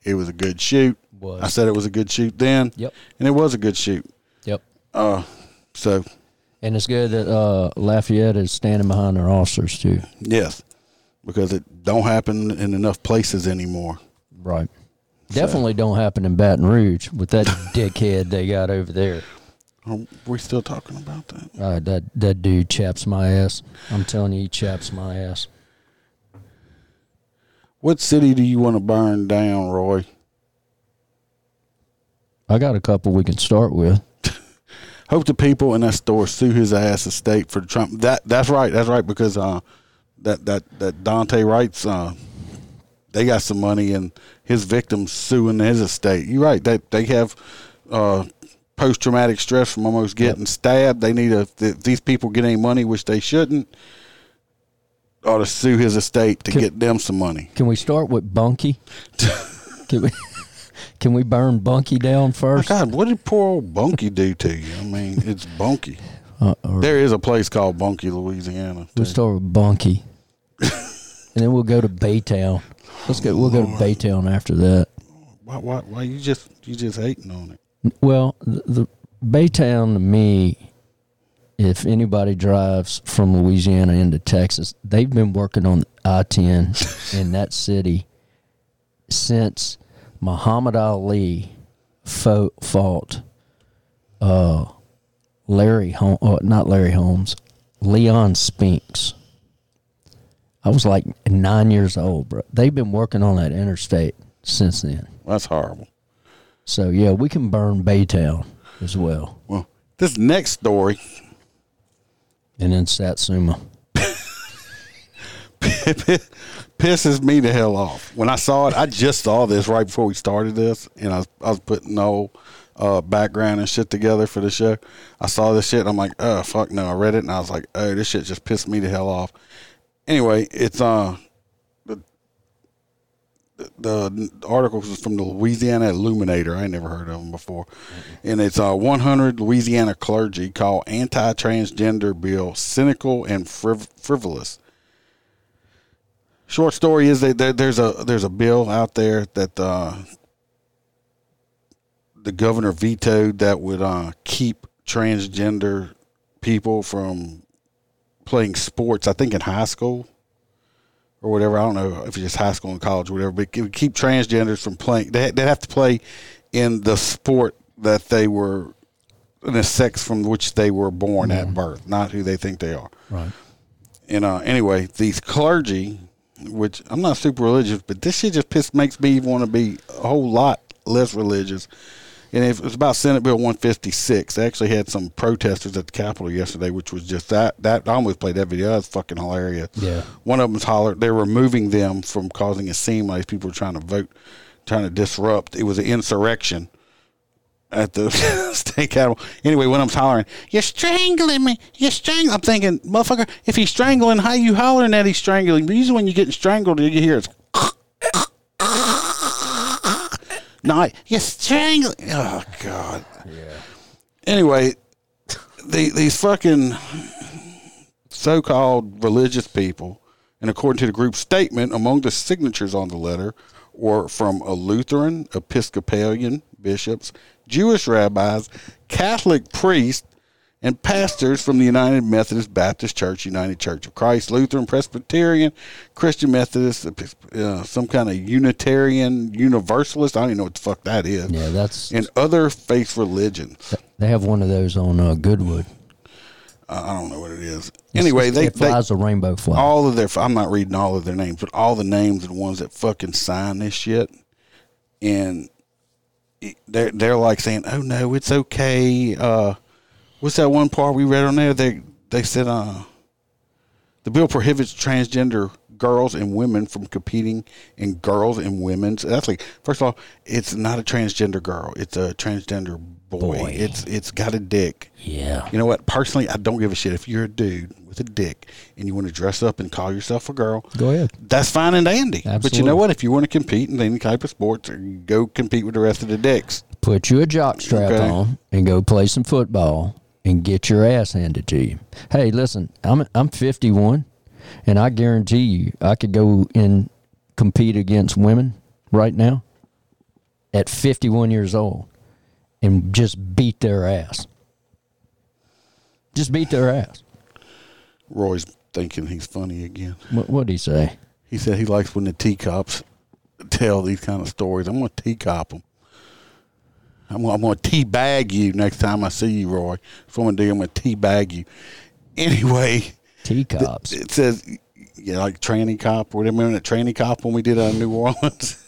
it was a good shoot. Was. I said it was a good shoot then. Yep. And it was a good shoot. Yep. So, And it's good that uh, Lafayette is standing behind their officers too. yes, because it don't happen in enough places anymore. Right. Definitely don't happen in Baton Rouge with that dickhead they got over there. Are we still talking about that? Uh, that that dude chaps my ass. I'm telling you, he chaps my ass. What city do you want to burn down, Roy? I got a couple we can start with. Hope the people in that store sue his ass estate for Trump. That that's right. That's right because uh, that that that Daunte Wright's uh, they got some money and his victims suing his estate. You're right. They they have uh, post traumatic stress from almost getting stabbed. They need a th- these people get any money which they shouldn't. Ought to sue his estate to Can- get them some money. Can we start with Bunkie? can we can we burn Bunkie down first? God, what did poor old Bunkie do to you? I mean, it's Bunkie. Uh, There is a place called Bunkie, Louisiana. we'll start with Bunkie, and then we'll go to Baytown. Let's go. We'll go to Baytown after that. Why, why, why you just you just hating on it? Well, the, the Baytown to me, if anybody drives from Louisiana into Texas, they've been working on I ten in that city since Muhammad Ali fought, fought uh, Larry Hol- uh, not Larry Holmes, Leon Spinks. I was like nine years old, bro. They've been working on that interstate since then. That's horrible. So yeah, we can burn Baytown as well, Well, this next story and then Satsuma. pisses me the hell off. When I saw it, I just saw this right before we started this, and I was, I was putting whole uh, background and shit together for the show. I saw this shit, and I'm like, oh fuck no. I read it, and I was like, oh, this shit just pissed me the hell off. Anyway, it's uh the the, article is from the Louisiana Illuminator. I ain't never heard of them before, and it's uh 100 Louisiana clergy call anti-transgender bill cynical and friv- frivolous short story is that there's a there's a bill out there that uh, the governor vetoed that would uh, keep transgender people from playing sports. I think in high school or whatever. I don't know if it's just high school and college or whatever, but it would keep transgenders from playing. They they have to play in the sport that they were in the sex from which they were born at birth, not who they think they are. Right. And uh, anyway, these clergy, which I'm not super religious, but this shit just piss makes me want to be a whole lot less religious. And it was about Senate Bill 156. They actually had some protesters at the Capitol yesterday, which was just that. That I almost played that video. That's fucking hilarious. Yeah. One of them's hollered. They're removing them from causing a scene like people were trying to vote, trying to disrupt. It was an insurrection at the state capitol. Anyway, when I'm hollering, "You're strangling me! You're strangling!" I'm thinking, motherfucker, if he's strangling, how you hollering that he's strangling? Usually when you're getting strangled, you hear it's. no, you're strangling. Oh God. Yeah. Anyway, the, these fucking so-called religious people, and according to the group's statement, among the signatures on the letter were from a Lutheran, Episcopalian bishops, Jewish rabbis, Catholic priests, and pastors from the United Methodist Baptist Church, United Church of Christ, Lutheran, Presbyterian, Christian Methodist, uh, some kind of Unitarian, Universalist. I don't even know what the fuck that is. Yeah, that's And other faith religions. they have one of those on uh, Goodwood. Uh, I don't know what it is. Anyway, they, it they flies a rainbow flag. all of their I'm not reading all of their names, but all the names the ones that fucking sign this shit, and they're they're like saying, "Oh no, it's okay." Uh, what's that one part we read on there? They they said, "Uh, the bill prohibits transgender girls and women from competing in girls and women's." That's first of all, it's not a transgender girl; it's a transgender boy. Boy. It's it's got a dick. yeah. You know what? Personally, I don't give a shit if you're a dude with a dick and you want to dress up and call yourself a girl. Go ahead. That's fine and dandy. But you know what? If you want to compete in any type of sports, go compete with the rest of the dicks. Put you a jock strap Okay. on and go play some football and get your ass handed to you. Hey, listen, I'm I'm 51, and I guarantee you, I could go and compete against women right now at 51 years old and just beat their ass. Just beat their ass. Roy's thinking he's funny again. What what'd he say? He said he likes when the teacups tell these kind of stories. I'm going to teacup them. I'm, gonna- I'm going to teabag you next time I see you, Roy. If I'm going to do, I'm going to teabag you. Anyway. Teacups. It says, yeah, like tranny cop. Remember that tranny cop when we did uh, New Orleans?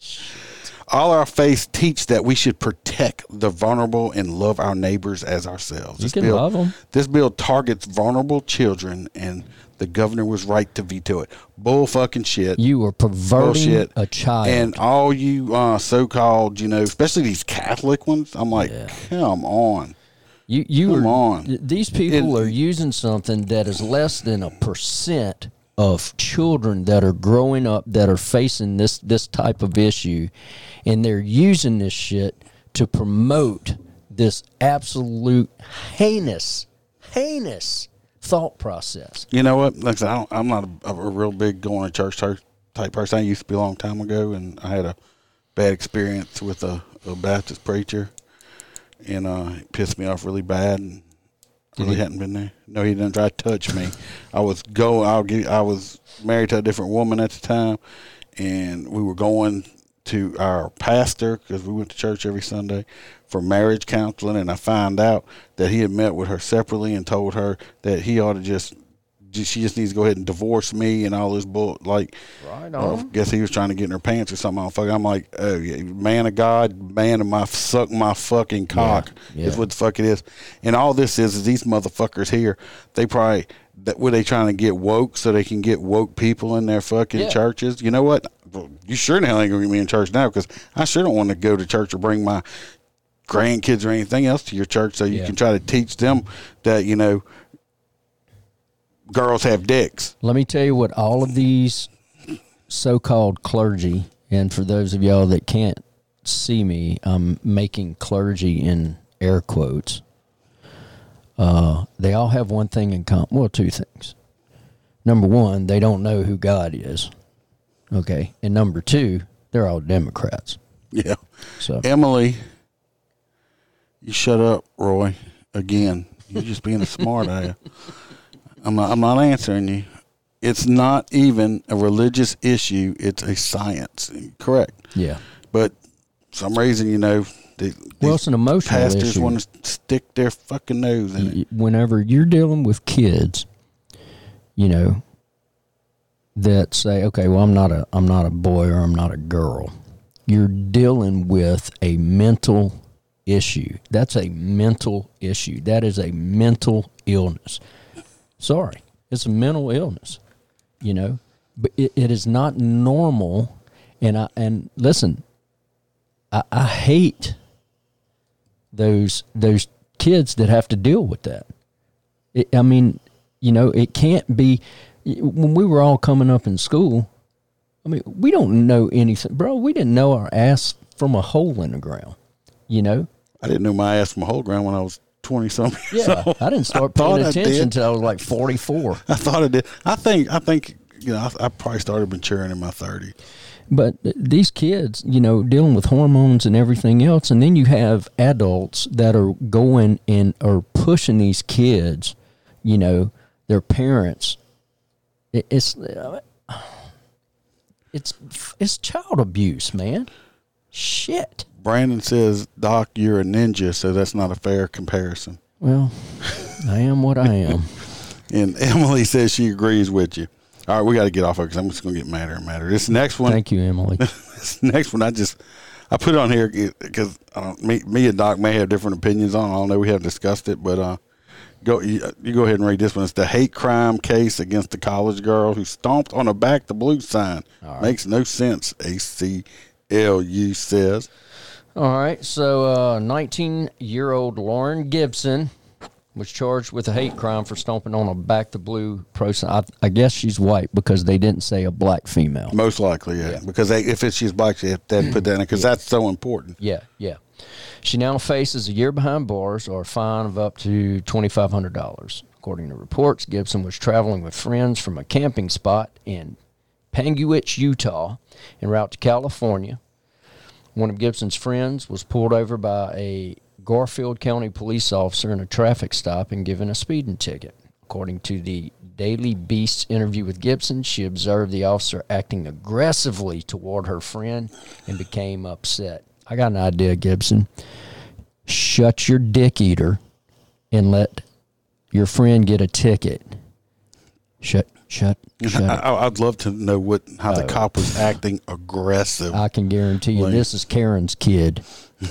All our faiths teach that we should protect the vulnerable and love our neighbors as ourselves. You can love 'em. This bill targets vulnerable children, and the governor was right to veto it. Bull fucking shit. You are perverting Bullshit. a child. And all you uh, so-called, you know, especially these Catholic ones, I'm like, come on. You you Come are on. these people It- are using something that is less than a percent of children that are growing up that are facing this this type of issue and they're using this shit to promote this absolute heinous heinous thought process. You know what? Like I said, I don't, I'm not a, a real big going to church type, person. I used to be a long time ago, and I had a bad experience with a, a Baptist preacher, and uh, it pissed me off really bad. And really hadn't been there. No, he didn't try to touch me. I was go. I'll get. I was married to a different woman at the time, and we were going to our pastor because we went to church every Sunday for marriage counseling, and I found out that he had met with her separately and told her that he ought to just. She just needs to go ahead and divorce me and all this bull. Like, right uh, I guess he was trying to get in her pants or something. I'm, I'm like, oh, yeah, man of God, man of my suck my fucking cock yeah. is what the fuck it is. And all this is is these motherfuckers here. They probably that were they trying to get woke so they can get woke people in their fucking Yeah. churches. You know what? You sure the hell ain't gonna get me in church now because I sure don't want to go to church or bring my grandkids or anything else to your church so you Yeah. can try to teach them that you know girls have dicks. Let me tell you what all of these so-called clergy, and for those of y'all that can't see me, I'm making clergy in air quotes. Uh, they all have one thing in common. Well, two things. Number one, they don't know who God is. Okay, and number two, they're all Democrats. Yeah. So Emily, you shut up, Roy. Again, you're just being a smart ass. I'm not. I'm not answering you. It's not even a religious issue. It's a science. Correct. yeah, But some reason, you know, The, Well, it's an emotional pastors issue. want to stick their fucking nose in it. Whenever you're dealing with kids, you know, that say, "Okay, well, I'm not a I'm not a boy or I'm not a girl," you're dealing with a mental issue. That's a mental issue. That is a mental illness. Sorry, it's a mental illness. You know, but it, it is not normal. And I and listen, I, I hate those those kids that have to deal with that. It, I mean, you know, it can't be. When we were all coming up in school, I mean, we don't know anything, bro. We didn't know our ass from a hole in the ground. You know, I didn't know my ass from a whole ground when I was twenty something. yeah. old. I didn't start thought paying attention until I was like forty four. I thought I did. I think. I think. You know, I, I probably started maturing in my thirties. But these kids, you know, dealing with hormones and everything else, and then you have adults that are going and are pushing these kids, you know, their parents. It's uh, it's it's child abuse, man. Shit. Brandon says, "Doc, you're a ninja, so that's not a fair comparison." Well, I am what I am. And Emily says she agrees with you. All right, we got to get off of it because I'm just going to get madder and madder. This next one, Thank you, Emily. this next one, I just I put it on here because uh, me, me and Doc may have different opinions on. it. I don't know. We haven't discussed it, but uh, go you, you go ahead and read this one. It's the hate crime case against the college girl who stomped on a back the blue sign. Makes no sense. ACLU says. All right. So, 19 year old Lauren Gibson was charged with a hate crime for stomping on a back to blue sign. I, I guess she's white because they didn't say a black female. Most likely, yeah. Because they, if it's she's black, they to put that in because that's so important. Yeah, yeah. She now faces a year behind bars or a fine of up to $2,500. According to reports, Gibson was traveling with friends from a camping spot in Panguitch, Utah, en route to California. One of Gibson's friends was pulled over by a Garfield County police officer in a traffic stop and given a speeding ticket. According to the Daily Beast's interview with Gibson, she observed the officer acting aggressively toward her friend and became upset. I got an idea, Gibson. Shut your dick eater and let your friend get a ticket. Shut, shut, shut. I, I'd love to know what how the uh, cop was acting aggressive. I can guarantee you Like- this is Karen's kid.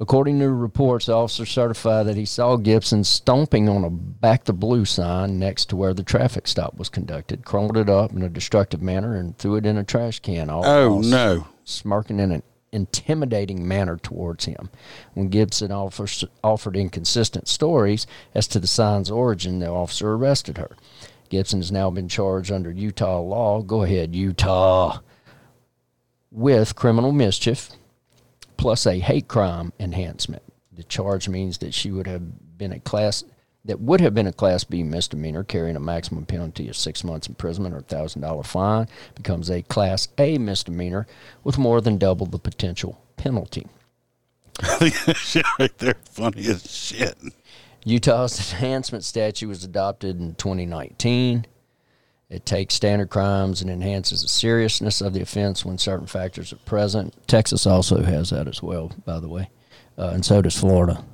According to reports, the officer certified that he saw Gibson stomping on a back the blue sign next to where the traffic stop was conducted, crumbled it up in a destructive manner, and threw it in a trash can. All oh no! Smirking in an intimidating manner towards him. When Gibson offers, offered inconsistent stories as to the sign's origin, the officer arrested her. Gibson has now been charged under Utah law. Go ahead, Utah. With criminal mischief plus a hate crime enhancement. The charge means that she would have been a class that would have been a class B misdemeanor carrying a maximum penalty of six months imprisonment or a thousand dollar fine becomes a class A misdemeanor with more than double the potential penalty. shit right there, funny as shit. Utah's enhancement statute was adopted in 2019. It takes standard crimes and enhances the seriousness of the offense when certain factors are present. Texas also has that as well, by the way, uh, and so does Florida.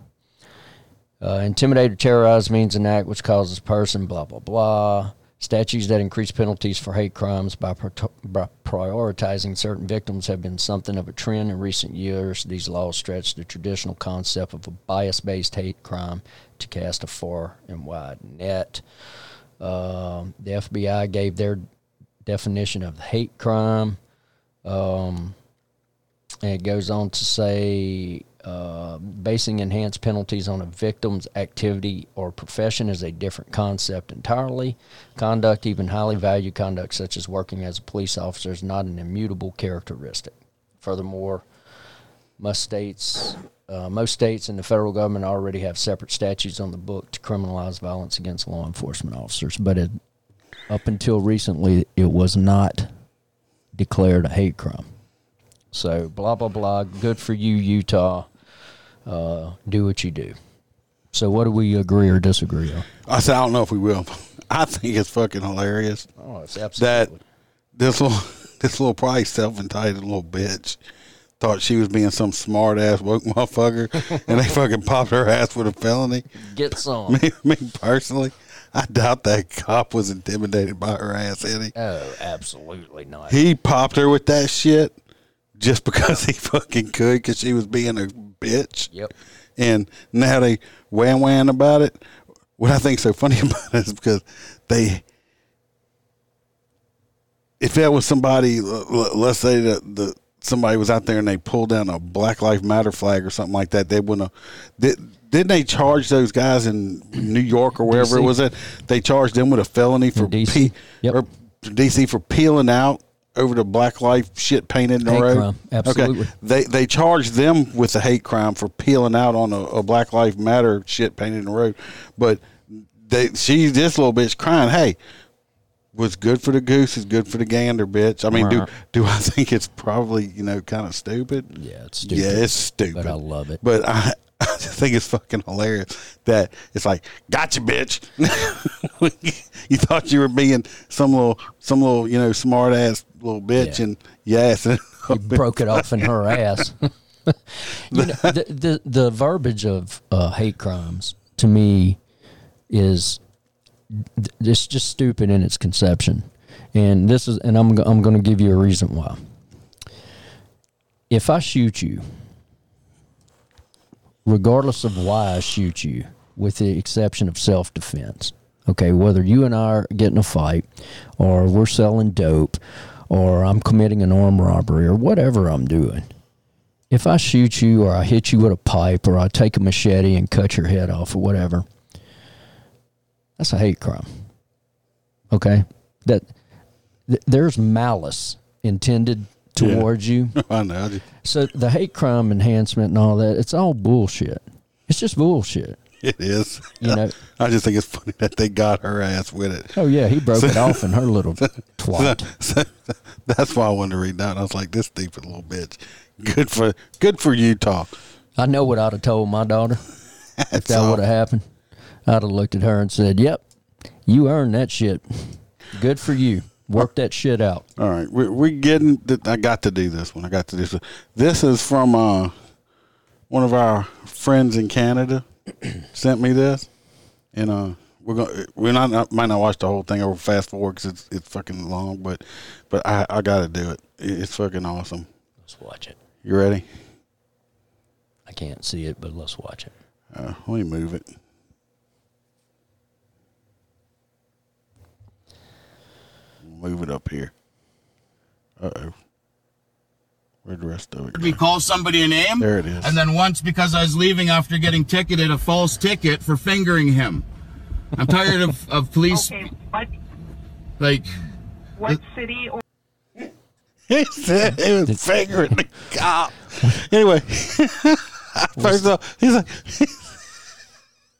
Uh, intimidate or terrorize means an act which causes person, blah, blah, blah. Statutes that increase penalties for hate crimes by, pro- by prioritizing certain victims have been something of a trend in recent years. These laws stretch the traditional concept of a bias based hate crime to cast a far and wide net. Um, the FBI gave their definition of hate crime. Um, and it goes on to say uh, basing enhanced penalties on a victim's activity or profession is a different concept entirely. Conduct, even highly valued conduct such as working as a police officer, is not an immutable characteristic. Furthermore, most states, uh, most states and the federal government already have separate statutes on the book to criminalize violence against law enforcement officers. But it, up until recently, it was not declared a hate crime. So blah blah blah. Good for you, Utah. Uh, do what you do. So what do we agree or disagree on? I said I don't know if we will. I think it's fucking hilarious Oh, it's absolutely. that this little this little probably self entitled little bitch thought she was being some smart ass woke motherfucker, and they fucking popped her ass with a felony. Get some. Me, me personally, I doubt that cop was intimidated by her ass, Eddie. Oh, absolutely not. He popped her with that shit just because he fucking could, because she was being a bitch. Yep. And now they wham wham about it. What I think so funny about it is because they, if that was somebody, let's say that the somebody was out there and they pulled down a Black Lives Matter flag or something like that, they wouldn't. have Did, didn't they charge those guys in New York or wherever it was at? They charged them with a felony for DC. Yep. or DC for peeling out over the Black Life shit painted in the Hate road. crime. Absolutely. Okay. They they charged them with a hate crime for peeling out on a, a Black Life Matter shit painted in the road, but they she this little bitch crying, hey. What's good for the goose is good for the gander, bitch. I mean, do do I think it's probably you know kind of stupid? Yeah, it's stupid. Yeah, it's stupid. But I love it. But I, I just think it's fucking hilarious that it's like, gotcha, bitch. you thought you were being some little, some little, you know, smart ass little bitch, Yeah. and yes, He broke it off in her ass. you know, the, the the verbiage of uh, hate crimes to me is it's just stupid in its conception, and this is and I'm I'm going to give you a reason why. If I shoot you, regardless of why I shoot you, with the exception of self defense. Okay, whether you and I are getting a fight, or we're selling dope, or I'm committing an armed robbery, or whatever I'm doing, if I shoot you, or I hit you with a pipe, or I take a machete and cut your head off, or whatever, that's a hate crime. Okay, that th- there's malice intended towards you. I know. So the hate crime enhancement and all that, it's all bullshit. It's just bullshit. It is. You know. I just think it's funny that they got her ass with it. Oh yeah, he broke it off in her little twat. So, that's why I wanted to read that. I was like, this stupid little bitch. Good for good for Utah. I know what I'd have told my daughter if that would have happened. I'd have looked at her and said, "Yep, you earned that shit. Good for you. Work that shit out." All right, we we getting. I got to do this one. I got to do this. This is from uh, one of our friends in Canada. sent me this, and uh, we're gonna we're not, might not watch the whole thing over fast forward because it's it's fucking long, but but I I got to do it. It- It's fucking awesome. Let's watch it. You ready? I can't see it, but let's watch it. Uh, let me move it. Move it up here. Uh oh. Where'd the rest of it? me go? call somebody a name. There it is. And then once because I was leaving after getting ticketed a false ticket for fingering him. I'm tired of, of police Okay, what like what city or He said he was fingering the cop. Anyway, first off, he's like,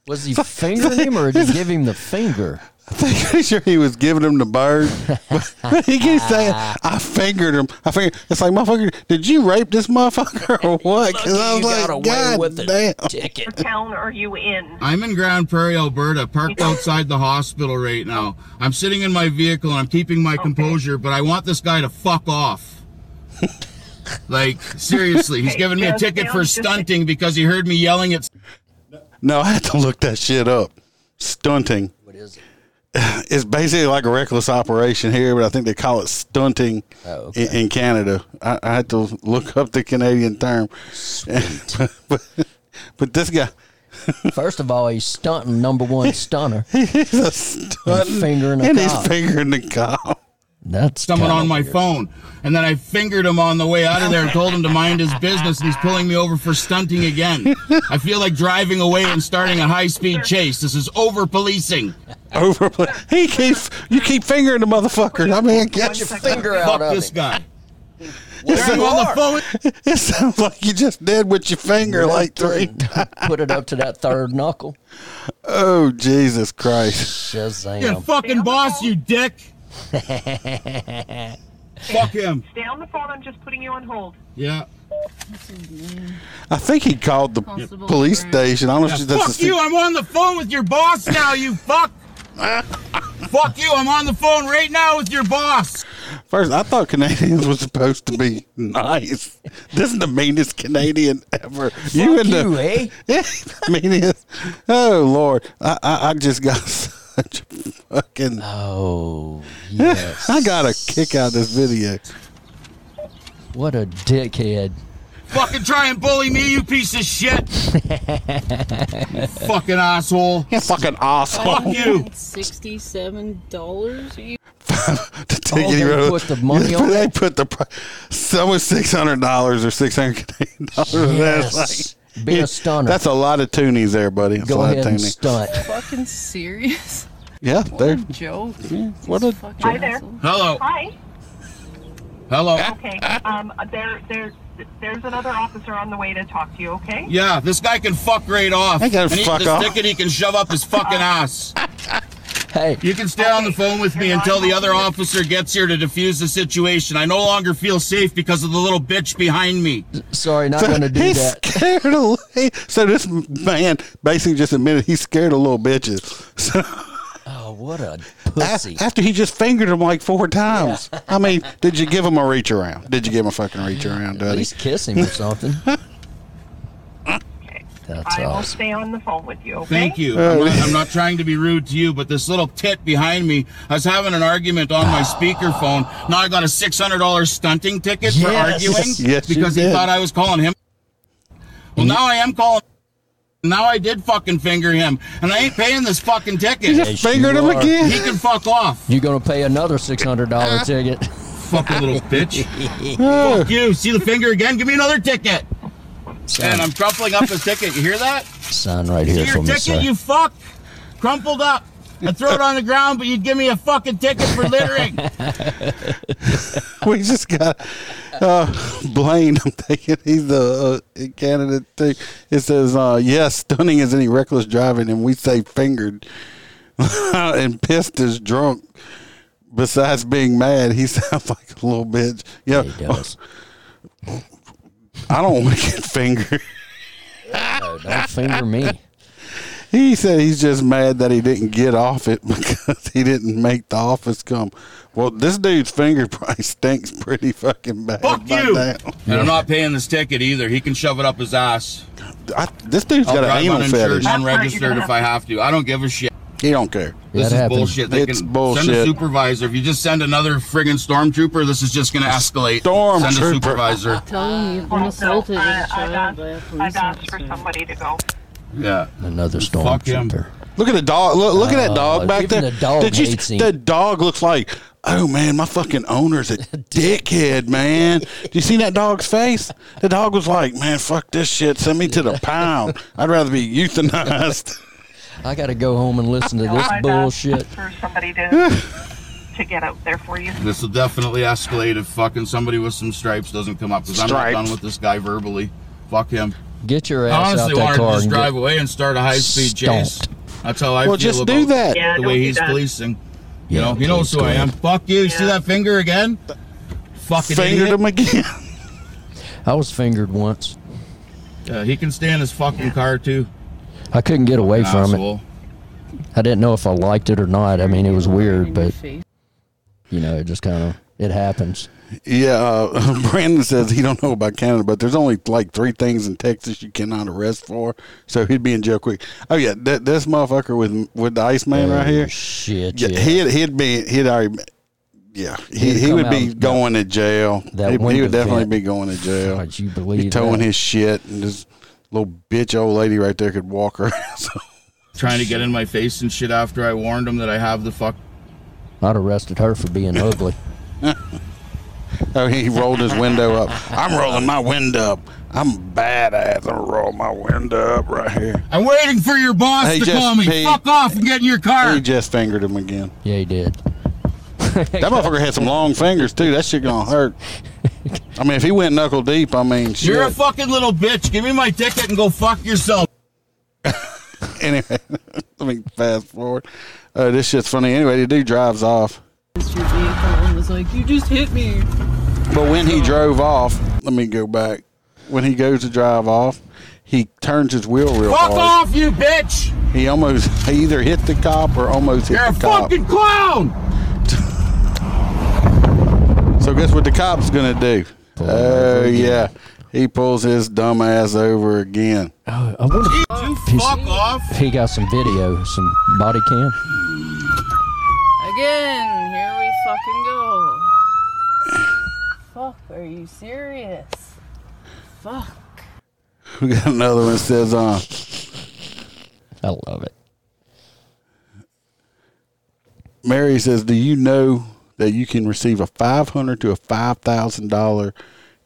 Was he fingering him or did he give him the finger? I'm pretty sure he was giving him the bird. But he keeps saying, I fingered him. I fingered. It's like, motherfucker, did you rape this motherfucker or what? Because I was you like, got away God with damn. the ticket. town are you in? I'm in Grande Prairie, Alberta, parked outside the hospital right now. I'm sitting in my vehicle and I'm keeping my composure, but I want this guy to fuck off. like seriously, he's giving me a ticket for stunting because he heard me yelling at No, I had to look that shit up. Stunting. What is it? It's basically like a reckless operation here, but I think they call it stunting Oh, okay. in, in Canada. I, I had to look up the Canadian term. but, but this guy, First of all, he's stunting number one stunner. he's a stunting. fingering a and he's fingering the cop. That's someone on my weird. phone. And then I fingered him on the way out of there and told him to mind his business, and he's pulling me over for stunting again. I feel like driving away and starting a high speed chase. This is over policing. Overplay. He keeps you keep fingering the motherfucker. I mean, get Your finger out Fuck of this him. guy. Well, I'm you on the are. phone. It sounds like you just did with your finger like three. times. Put it up to that third knuckle. Oh Jesus Christ! Your Shazam. fucking boss, you dick. Fuck him. Stay on the phone. I'm just putting you on hold. Yeah. I think he called the police station. I don't know if that's Fuck the- you. I'm on the phone with your boss now, you fuck. fuck you. I'm on the phone right now with your boss. First, I thought Canadians were supposed to be nice. This is the meanest Canadian ever. you and you, the eh? yeah, meanest. Oh Lord, I, I I just got such a fucking. Oh, yes. I got a kick out of this video. What a dickhead. Fucking try and bully me, you piece of shit. You fucking asshole. You fucking asshole. Fuck you. Sixty-seven dollars. the Oh, ticket he they wrote. put the money Yeah, on They it? put the pri- some was six hundred dollars or six hundred Canadian dollars. That's Yes. Like Be a stunner. That's a lot of toonies there, buddy. That's a Go lot ahead of and stunt. Fucking serious? Yeah, they're Joke. what a Hi there. Hello. Hi. Hello. Okay. Um, there, there, there's another officer on the way to talk to you. Okay. Yeah, this guy can fuck right off. I gotta and he, fuck the off. ticket he can shove up his fucking ass. Hey, You can stay on the phone with me until the other officer gets here to defuse the situation. I no longer feel safe because of the little bitch behind me. sorry, not going to do he's that. scared of. he- So this man basically just admitted he's scared of little bitches. So Oh, what a a- pussy. after he just fingered him like four times. I mean, did you give him a reach around? Did you give him a fucking reach around, At Duddy? least kiss him or something. That's I will awesome. stay on the phone with you. Okay. Thank you. I'm not, I'm not trying to be rude to you, but this little tit behind me, I was having an argument on my speakerphone. Now I got a $600 stunting ticket for Yes. arguing Yes, because he did. thought I was calling him. Well, now I am calling. Now I did fucking finger him, and I ain't paying this fucking ticket. Yes, Fingered you him again. He can fuck off, You're going to pay another $600 ticket. fucking little bitch. Fuck you. See the finger again? Give me another ticket. And I'm crumpling up his ticket. You hear that? Sign right See here your for me, ticket, sir. you fuck. Crumpled up. And throw it on the ground, but you'd give me a fucking ticket for littering. we just got uh, Blaine. I'm thinking he's the uh, candidate. Thing. It says, uh, "Yes, stunning is any reckless driving," and we say fingered and pissed is drunk. Besides being mad, he sounds like a little bitch. Yeah, He does. I don't want to get fingered. No, don't finger me. He said he's just mad that he didn't get off it because he didn't make the office come. Well, this dude's finger probably stinks pretty fucking bad. Fuck by you. now. And I'm not paying this ticket either. He can shove it up his ass. I, this dude's I'll got an drive anal uninsured fetish. and unregistered if I have to. I don't give a shit. He don't care. Yeah, This it is happens. bullshit. They It's can bullshit. Send a supervisor. If you just send another friggin' stormtrooper, this is just going to escalate. Stormtrooper. Send a supervisor. Tell him you've been assaulted I, as a I've, child asked, by a police I've asked for somebody to go. Yeah. Another Fuck him. stormtrooper. Look at the dog. Look, look at that Oh, dog back even there. the dog Did you, hates. The dog looks like, oh man, my fucking owner's a dickhead, man. Do you see that dog's face? The dog was like, man, fuck this shit. Send me to the pound. I'd rather be euthanized. I got to go home and listen to this bullshit. for somebody to to get out there for you. This will definitely escalate if fucking somebody with some stripes doesn't come up because I'm not Stripes. done with this guy verbally. Fuck him. Get your I ass out honestly that wanted to car just and drive get away and start a high speed chase. stomped. That's how I well, feel just about do that. Yeah, the don't way do he's that. policing. You Yeah, know, he knows please who I am. ahead. Fuck you. See Yeah. that finger again? Fucking Fingered idiot. him again. I was fingered once. Uh, he can stay in his fucking car too. I couldn't get away from it. I didn't know if I liked it or not. I mean, it was weird, but you know, it just kind of it happens. Yeah, uh, Brandon says he don't know about Canada, but there's only like three things in Texas you cannot arrest for, so he'd be in jail quick. Oh yeah, that this motherfucker with with the Iceman right Oh, here, Shit, yeah, yeah. he'd he'd be he'd already, yeah, he He'd he would be out going to jail. that he, he would definitely vent. be going to jail. God, you He believe towing his shit, and this little bitch old lady right there could walk her ass. Trying to get in my face and shit after I warned him that I have the fuck. I'd arrested her for being ugly. oh, he rolled his window up. I'm rolling my window up. I'm badass. I'm gonna roll my window up right here. I'm waiting for your boss Hey, to just call me. pay- Fuck off and get in your car. He just fingered him again. Yeah, he did. That motherfucker had some long fingers too. That shit gonna hurt. I mean, if he went knuckle deep, I mean, shit. You're a fucking little bitch. Give me my ticket and go fuck yourself. anyway, let me fast forward. Uh, this shit's funny. Anyway, the dude drives off, your vehicle and was like, you just hit me. but when he drove off, let me go back. When he goes to drive off, he turns his wheel real Fuck hard. off, you bitch. He almost he either hit the cop or almost hit the cop. You're a fucking clown. So guess what the cop's gonna do? Oh over yeah, he pulls his dumb ass over again. Oh, I wonder You if he's- fuck off. if he got some video, some body cam. Again, here we fucking go. Fuck, are you serious? Fuck. We got another one that says on. I love it. Mary says, "Do you know that you can receive a five hundred to a five thousand dollar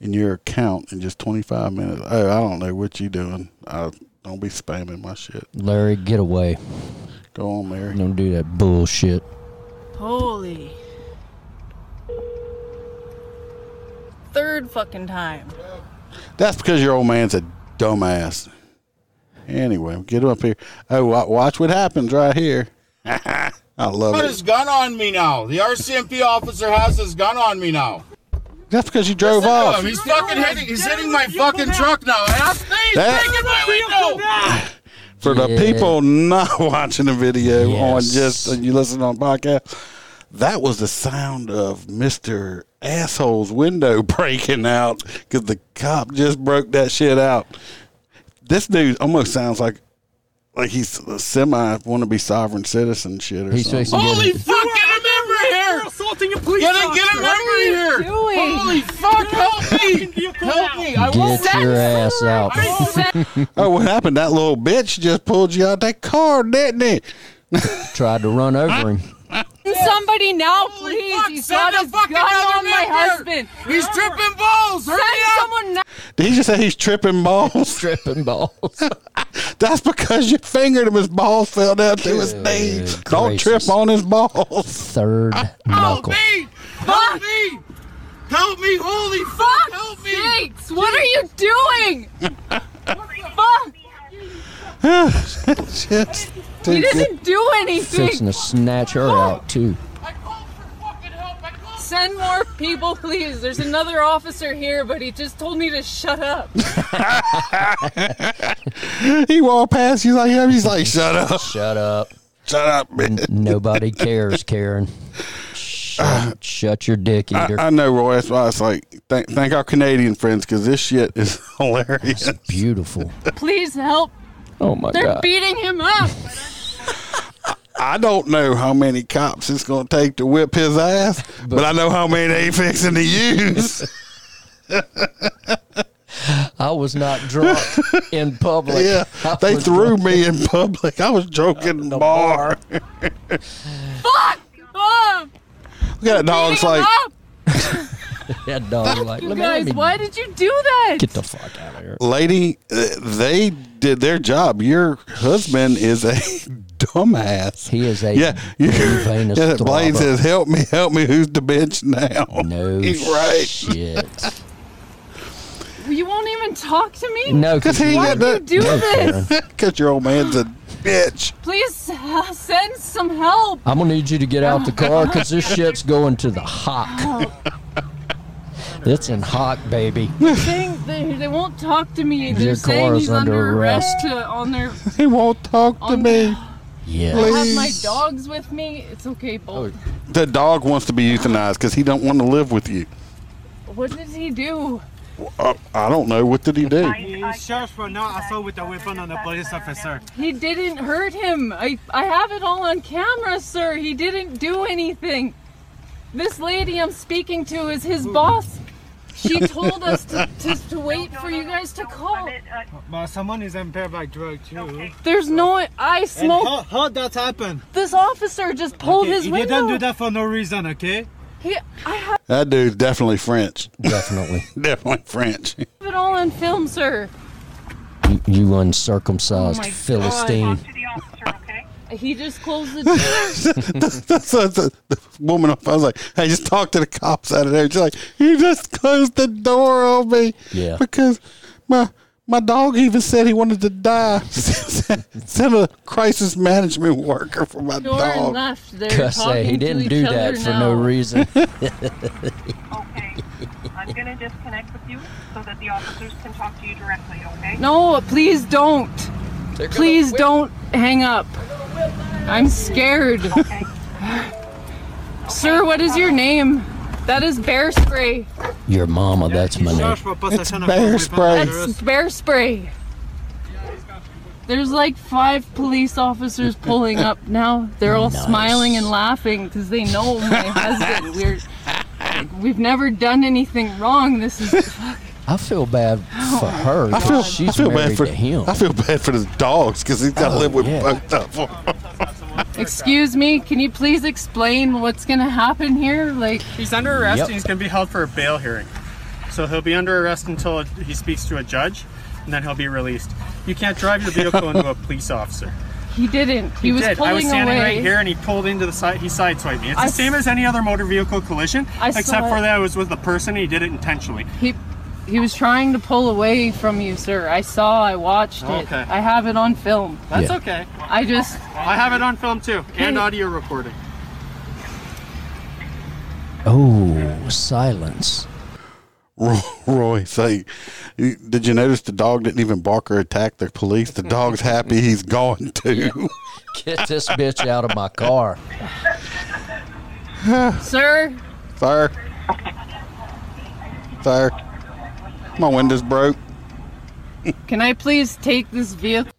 in your account in just twenty five minutes?" Oh, I don't know what you're doing. I don't be spamming my shit. Larry, get away. Go on, Mary. Don't do that bullshit. Holy. Third fucking time. That's because your old man's a dumbass. Anyway, get him up here. Oh, watch what happens right here. I love Put it. his gun on me now. The RCMP officer has his gun on me now. That's because you drove Listen to off. him. He's fucking hitting. He's hitting my fucking truck now. That's. He's That- breaking my window. For the Yeah. people not watching the video on just uh, you listen on podcast, that was the sound of Mister Asshole's window breaking out because the cop just broke that shit out. This dude almost sounds like like he's a semi wannabe sovereign citizen shit or He's something. Holy get fuck! Get him over here. assaulting a police Get him! Get him over here. Doing? Holy fuck! Help me! Help me! I won't. Get your ass out. Oh, what happened? That little bitch just pulled you out that car, didn't it? Tried to run over him. Somebody now, Holy please. fuck, He's send got the his fucking gun on my man husband. He's tripping balls. Hurry Send up! someone now. Did he just say he's tripping balls? Tripping balls. That's because you fingered him. His balls fell down to his Good knees. Don't gracious. trip on his balls. Third Help knuckle. me! Help me! Help me! Holy fuck! Help me! Sakes, what are you doing? Fuck. Shit's too He good. doesn't do anything. Fixing to snatch her out too. I called for fucking help. I called Send more people, please. There's another officer here, but he just told me to shut up. He walked past He's like him. He's like, shut up. Shut up. Shut up, bitch. Nobody cares, Karen. Shut, uh, shut your dick I, eater. I know, Roy. That's why it's like, thank, thank our Canadian friends because this shit is hilarious. It's Beautiful. Please help. Oh my God. They're beating him up. I don't know how many cops it's going to take to whip his ass, but, I know how many they fixing to use. I was not drunk in public. yeah, I they threw drunk me in public. I was drunk in the bar. Fuck. Oh, Look at that dog's beating him like, up. That dog like, You guys, me why did you do that? get the fuck out of here. lady, uh, they did their job. Your husband is a dumbass. He is a Yeah, blue you- venous yeah, Blaine throbber. says, "Help me, help me. Who's the bitch now?" No he's right. shit. You won't even talk to me? No, Because he Why ain't did got you do No, this? Because your old man's a bitch. Please uh, send some help. I'm gonna need you to get out the car because this shit's going to the hock. It's in hock, baby. They, they won't talk to me. They're Your saying car is he's under under arrest arrest. uh, on their. He won't talk to me. Yeah. I have my dogs with me. It's okay, both. The dog wants to be euthanized because he don't want to live with you. What did he do? Uh, I don't know. What did he do? He's charged for not assault with a weapon on a police officer. He didn't hurt him. I I have it all on camera, sir. He didn't do anything. This lady I'm speaking to is his boss. She told us to, to, to wait for you guys to call. Uh, But someone is impaired by drug too. There's no. I smoke. how, how that happen? This officer just pulled Okay, his he window. didn't do that for no reason, okay? He, I have That dude's definitely French. Definitely. definitely French. it all on film, sir. You, you uncircumcised Oh my God. Philistine. Talk to the officer, okay? He just closed the door. that's, that's, that's, the woman. I was like, "Hey, just talk to the cops out of there." She's like, "You just closed the door on me." Yeah. Because my my dog even said he wanted to die. Sent a crisis management worker for my Door and dog. left. They're Cuss talking say he didn't do that for now. no reason. Okay. I'm gonna disconnect with you so that the officers can talk to you directly, okay? No, please don't. Please don't hang up. I'm scared. Okay. Sir, what is your name? That is bear spray. Your mama, that's my name. It's bear spray. That's bear spray. There's like five police officers pulling up now. They're all Nice. smiling and laughing because they know my husband. We're like, we've never done anything wrong. This is I feel bad for oh. her. I feel, she's I feel married bad for to him. I feel bad for the dogs because he's got to Oh, live with yeah. both of them. Excuse me, can you please explain what's gonna happen here? Like, He's under arrest Yep. and he's going to be held for a bail hearing. So he'll be under arrest until he speaks to a judge, and then he'll be released. You can't drive your vehicle into a police officer. he didn't. He, was did. pulling I was standing away. right here, and he pulled into the side. He sideswiped me. It's I the same s- as any other motor vehicle collision, I except saw for it. that it was with the person. He did it intentionally. He he was trying to pull away from you, sir. I saw. I watched it. Okay. I have it on film. That's Yeah. okay. I just I have it on film too, and audio recording. Oh, silence. Roy, say, did you notice the dog didn't even bark or attack the police? The dog's happy he's gone too. Get this bitch out of my car. Sir, Sir, sir, my window's broke. can I please take this vehicle?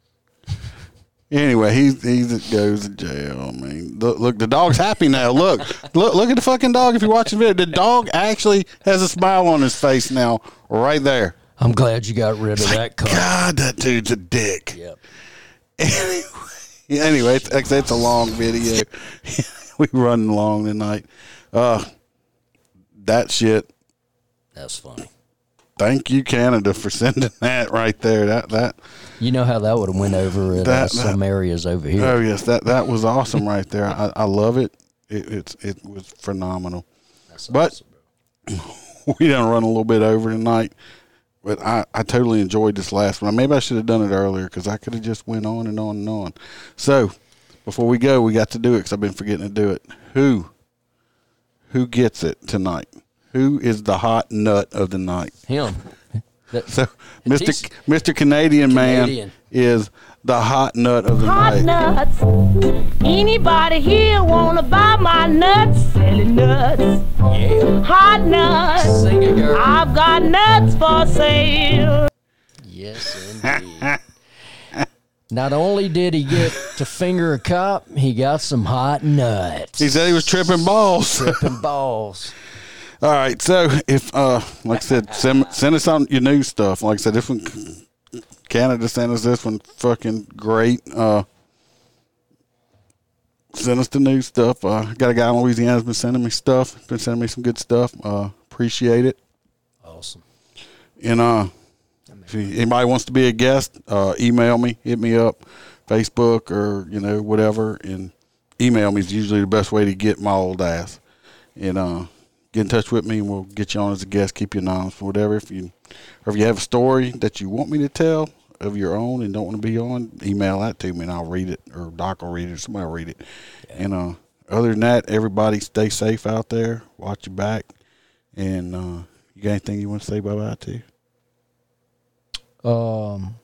Anyway, he's he's goes to jail. I mean, look, look, the dog's happy now. Look, look, look at the fucking dog. If you watch the video, the dog actually has a smile on his face now, right there. I'm glad you got rid of that car. God, that dude's a dick. Yep. Anyway, anyway it's, it's it's a long video. we run long tonight. Uh, that shit. That's funny. Thank you, Canada, for sending that right there. That that. You know how that would have went over in uh, some that- areas over here. Oh yes, that that was awesome right there. I, I love it. It it's it was phenomenal. but we done run a little bit over tonight. But I, I totally enjoyed this last one. Maybe I should have done it earlier because I could have just went on and on and on. So before we go, we got to do it because I've been forgetting to do it. Who who gets it tonight? Who is the hot nut of the night? Him. That- So He's- Mr. Mr. Canadian man is the hot nut of the Hot night. Hot nuts. Anybody here wanna buy my nuts? Selling nuts. yeah. Hot nuts. Sing it, girl. I've got nuts for sale. Yes, indeed. Not only did he get to finger a cop, he got some hot nuts. He said he was tripping balls. tripping balls. All right, so if uh, like I said, send, send us on your new stuff. Like I said, this one, Canada sent us this one, fucking great. Uh, send us the new stuff. Uh, got a guy in Louisiana who's been sending me stuff. Been sending me some good stuff. Uh, appreciate it. Awesome. And uh, if anybody wants to be a guest, uh, email me, hit me up, Facebook or you know whatever, and email me is usually the best way to get my old ass. And uh, get in touch with me, and we'll get you on as a guest. Keep you anonymous, for whatever. If you or if you have a story that you want me to tell of your own and don't want to be on, email that to me, and I'll read it, or Doc will read it, or somebody will read it. And uh, other than that, everybody stay safe out there. Watch your back, and uh, you got anything you want to say bye bye to? Um,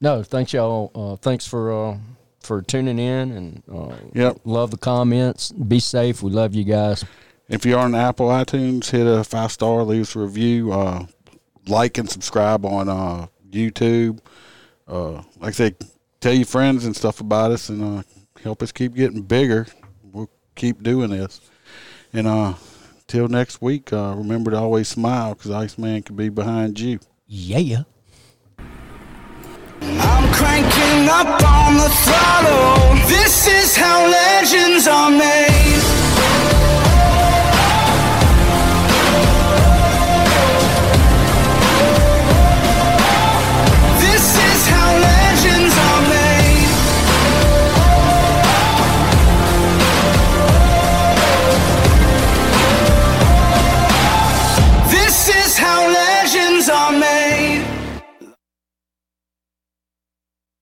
no, thanks y'all. Uh, thanks for uh, for tuning in and uh, Yep. love the comments. Be safe. We love you guys. If you're on Apple iTunes, hit a five star, leave us a review, uh, like and subscribe on uh, YouTube. Uh, like I said, tell your friends and stuff about us, and uh, help us keep getting bigger. We'll keep doing this. And uh, till next week, uh, remember to always smile because Iceman could be behind you. Yeah. I'm cranking up on the throttle. This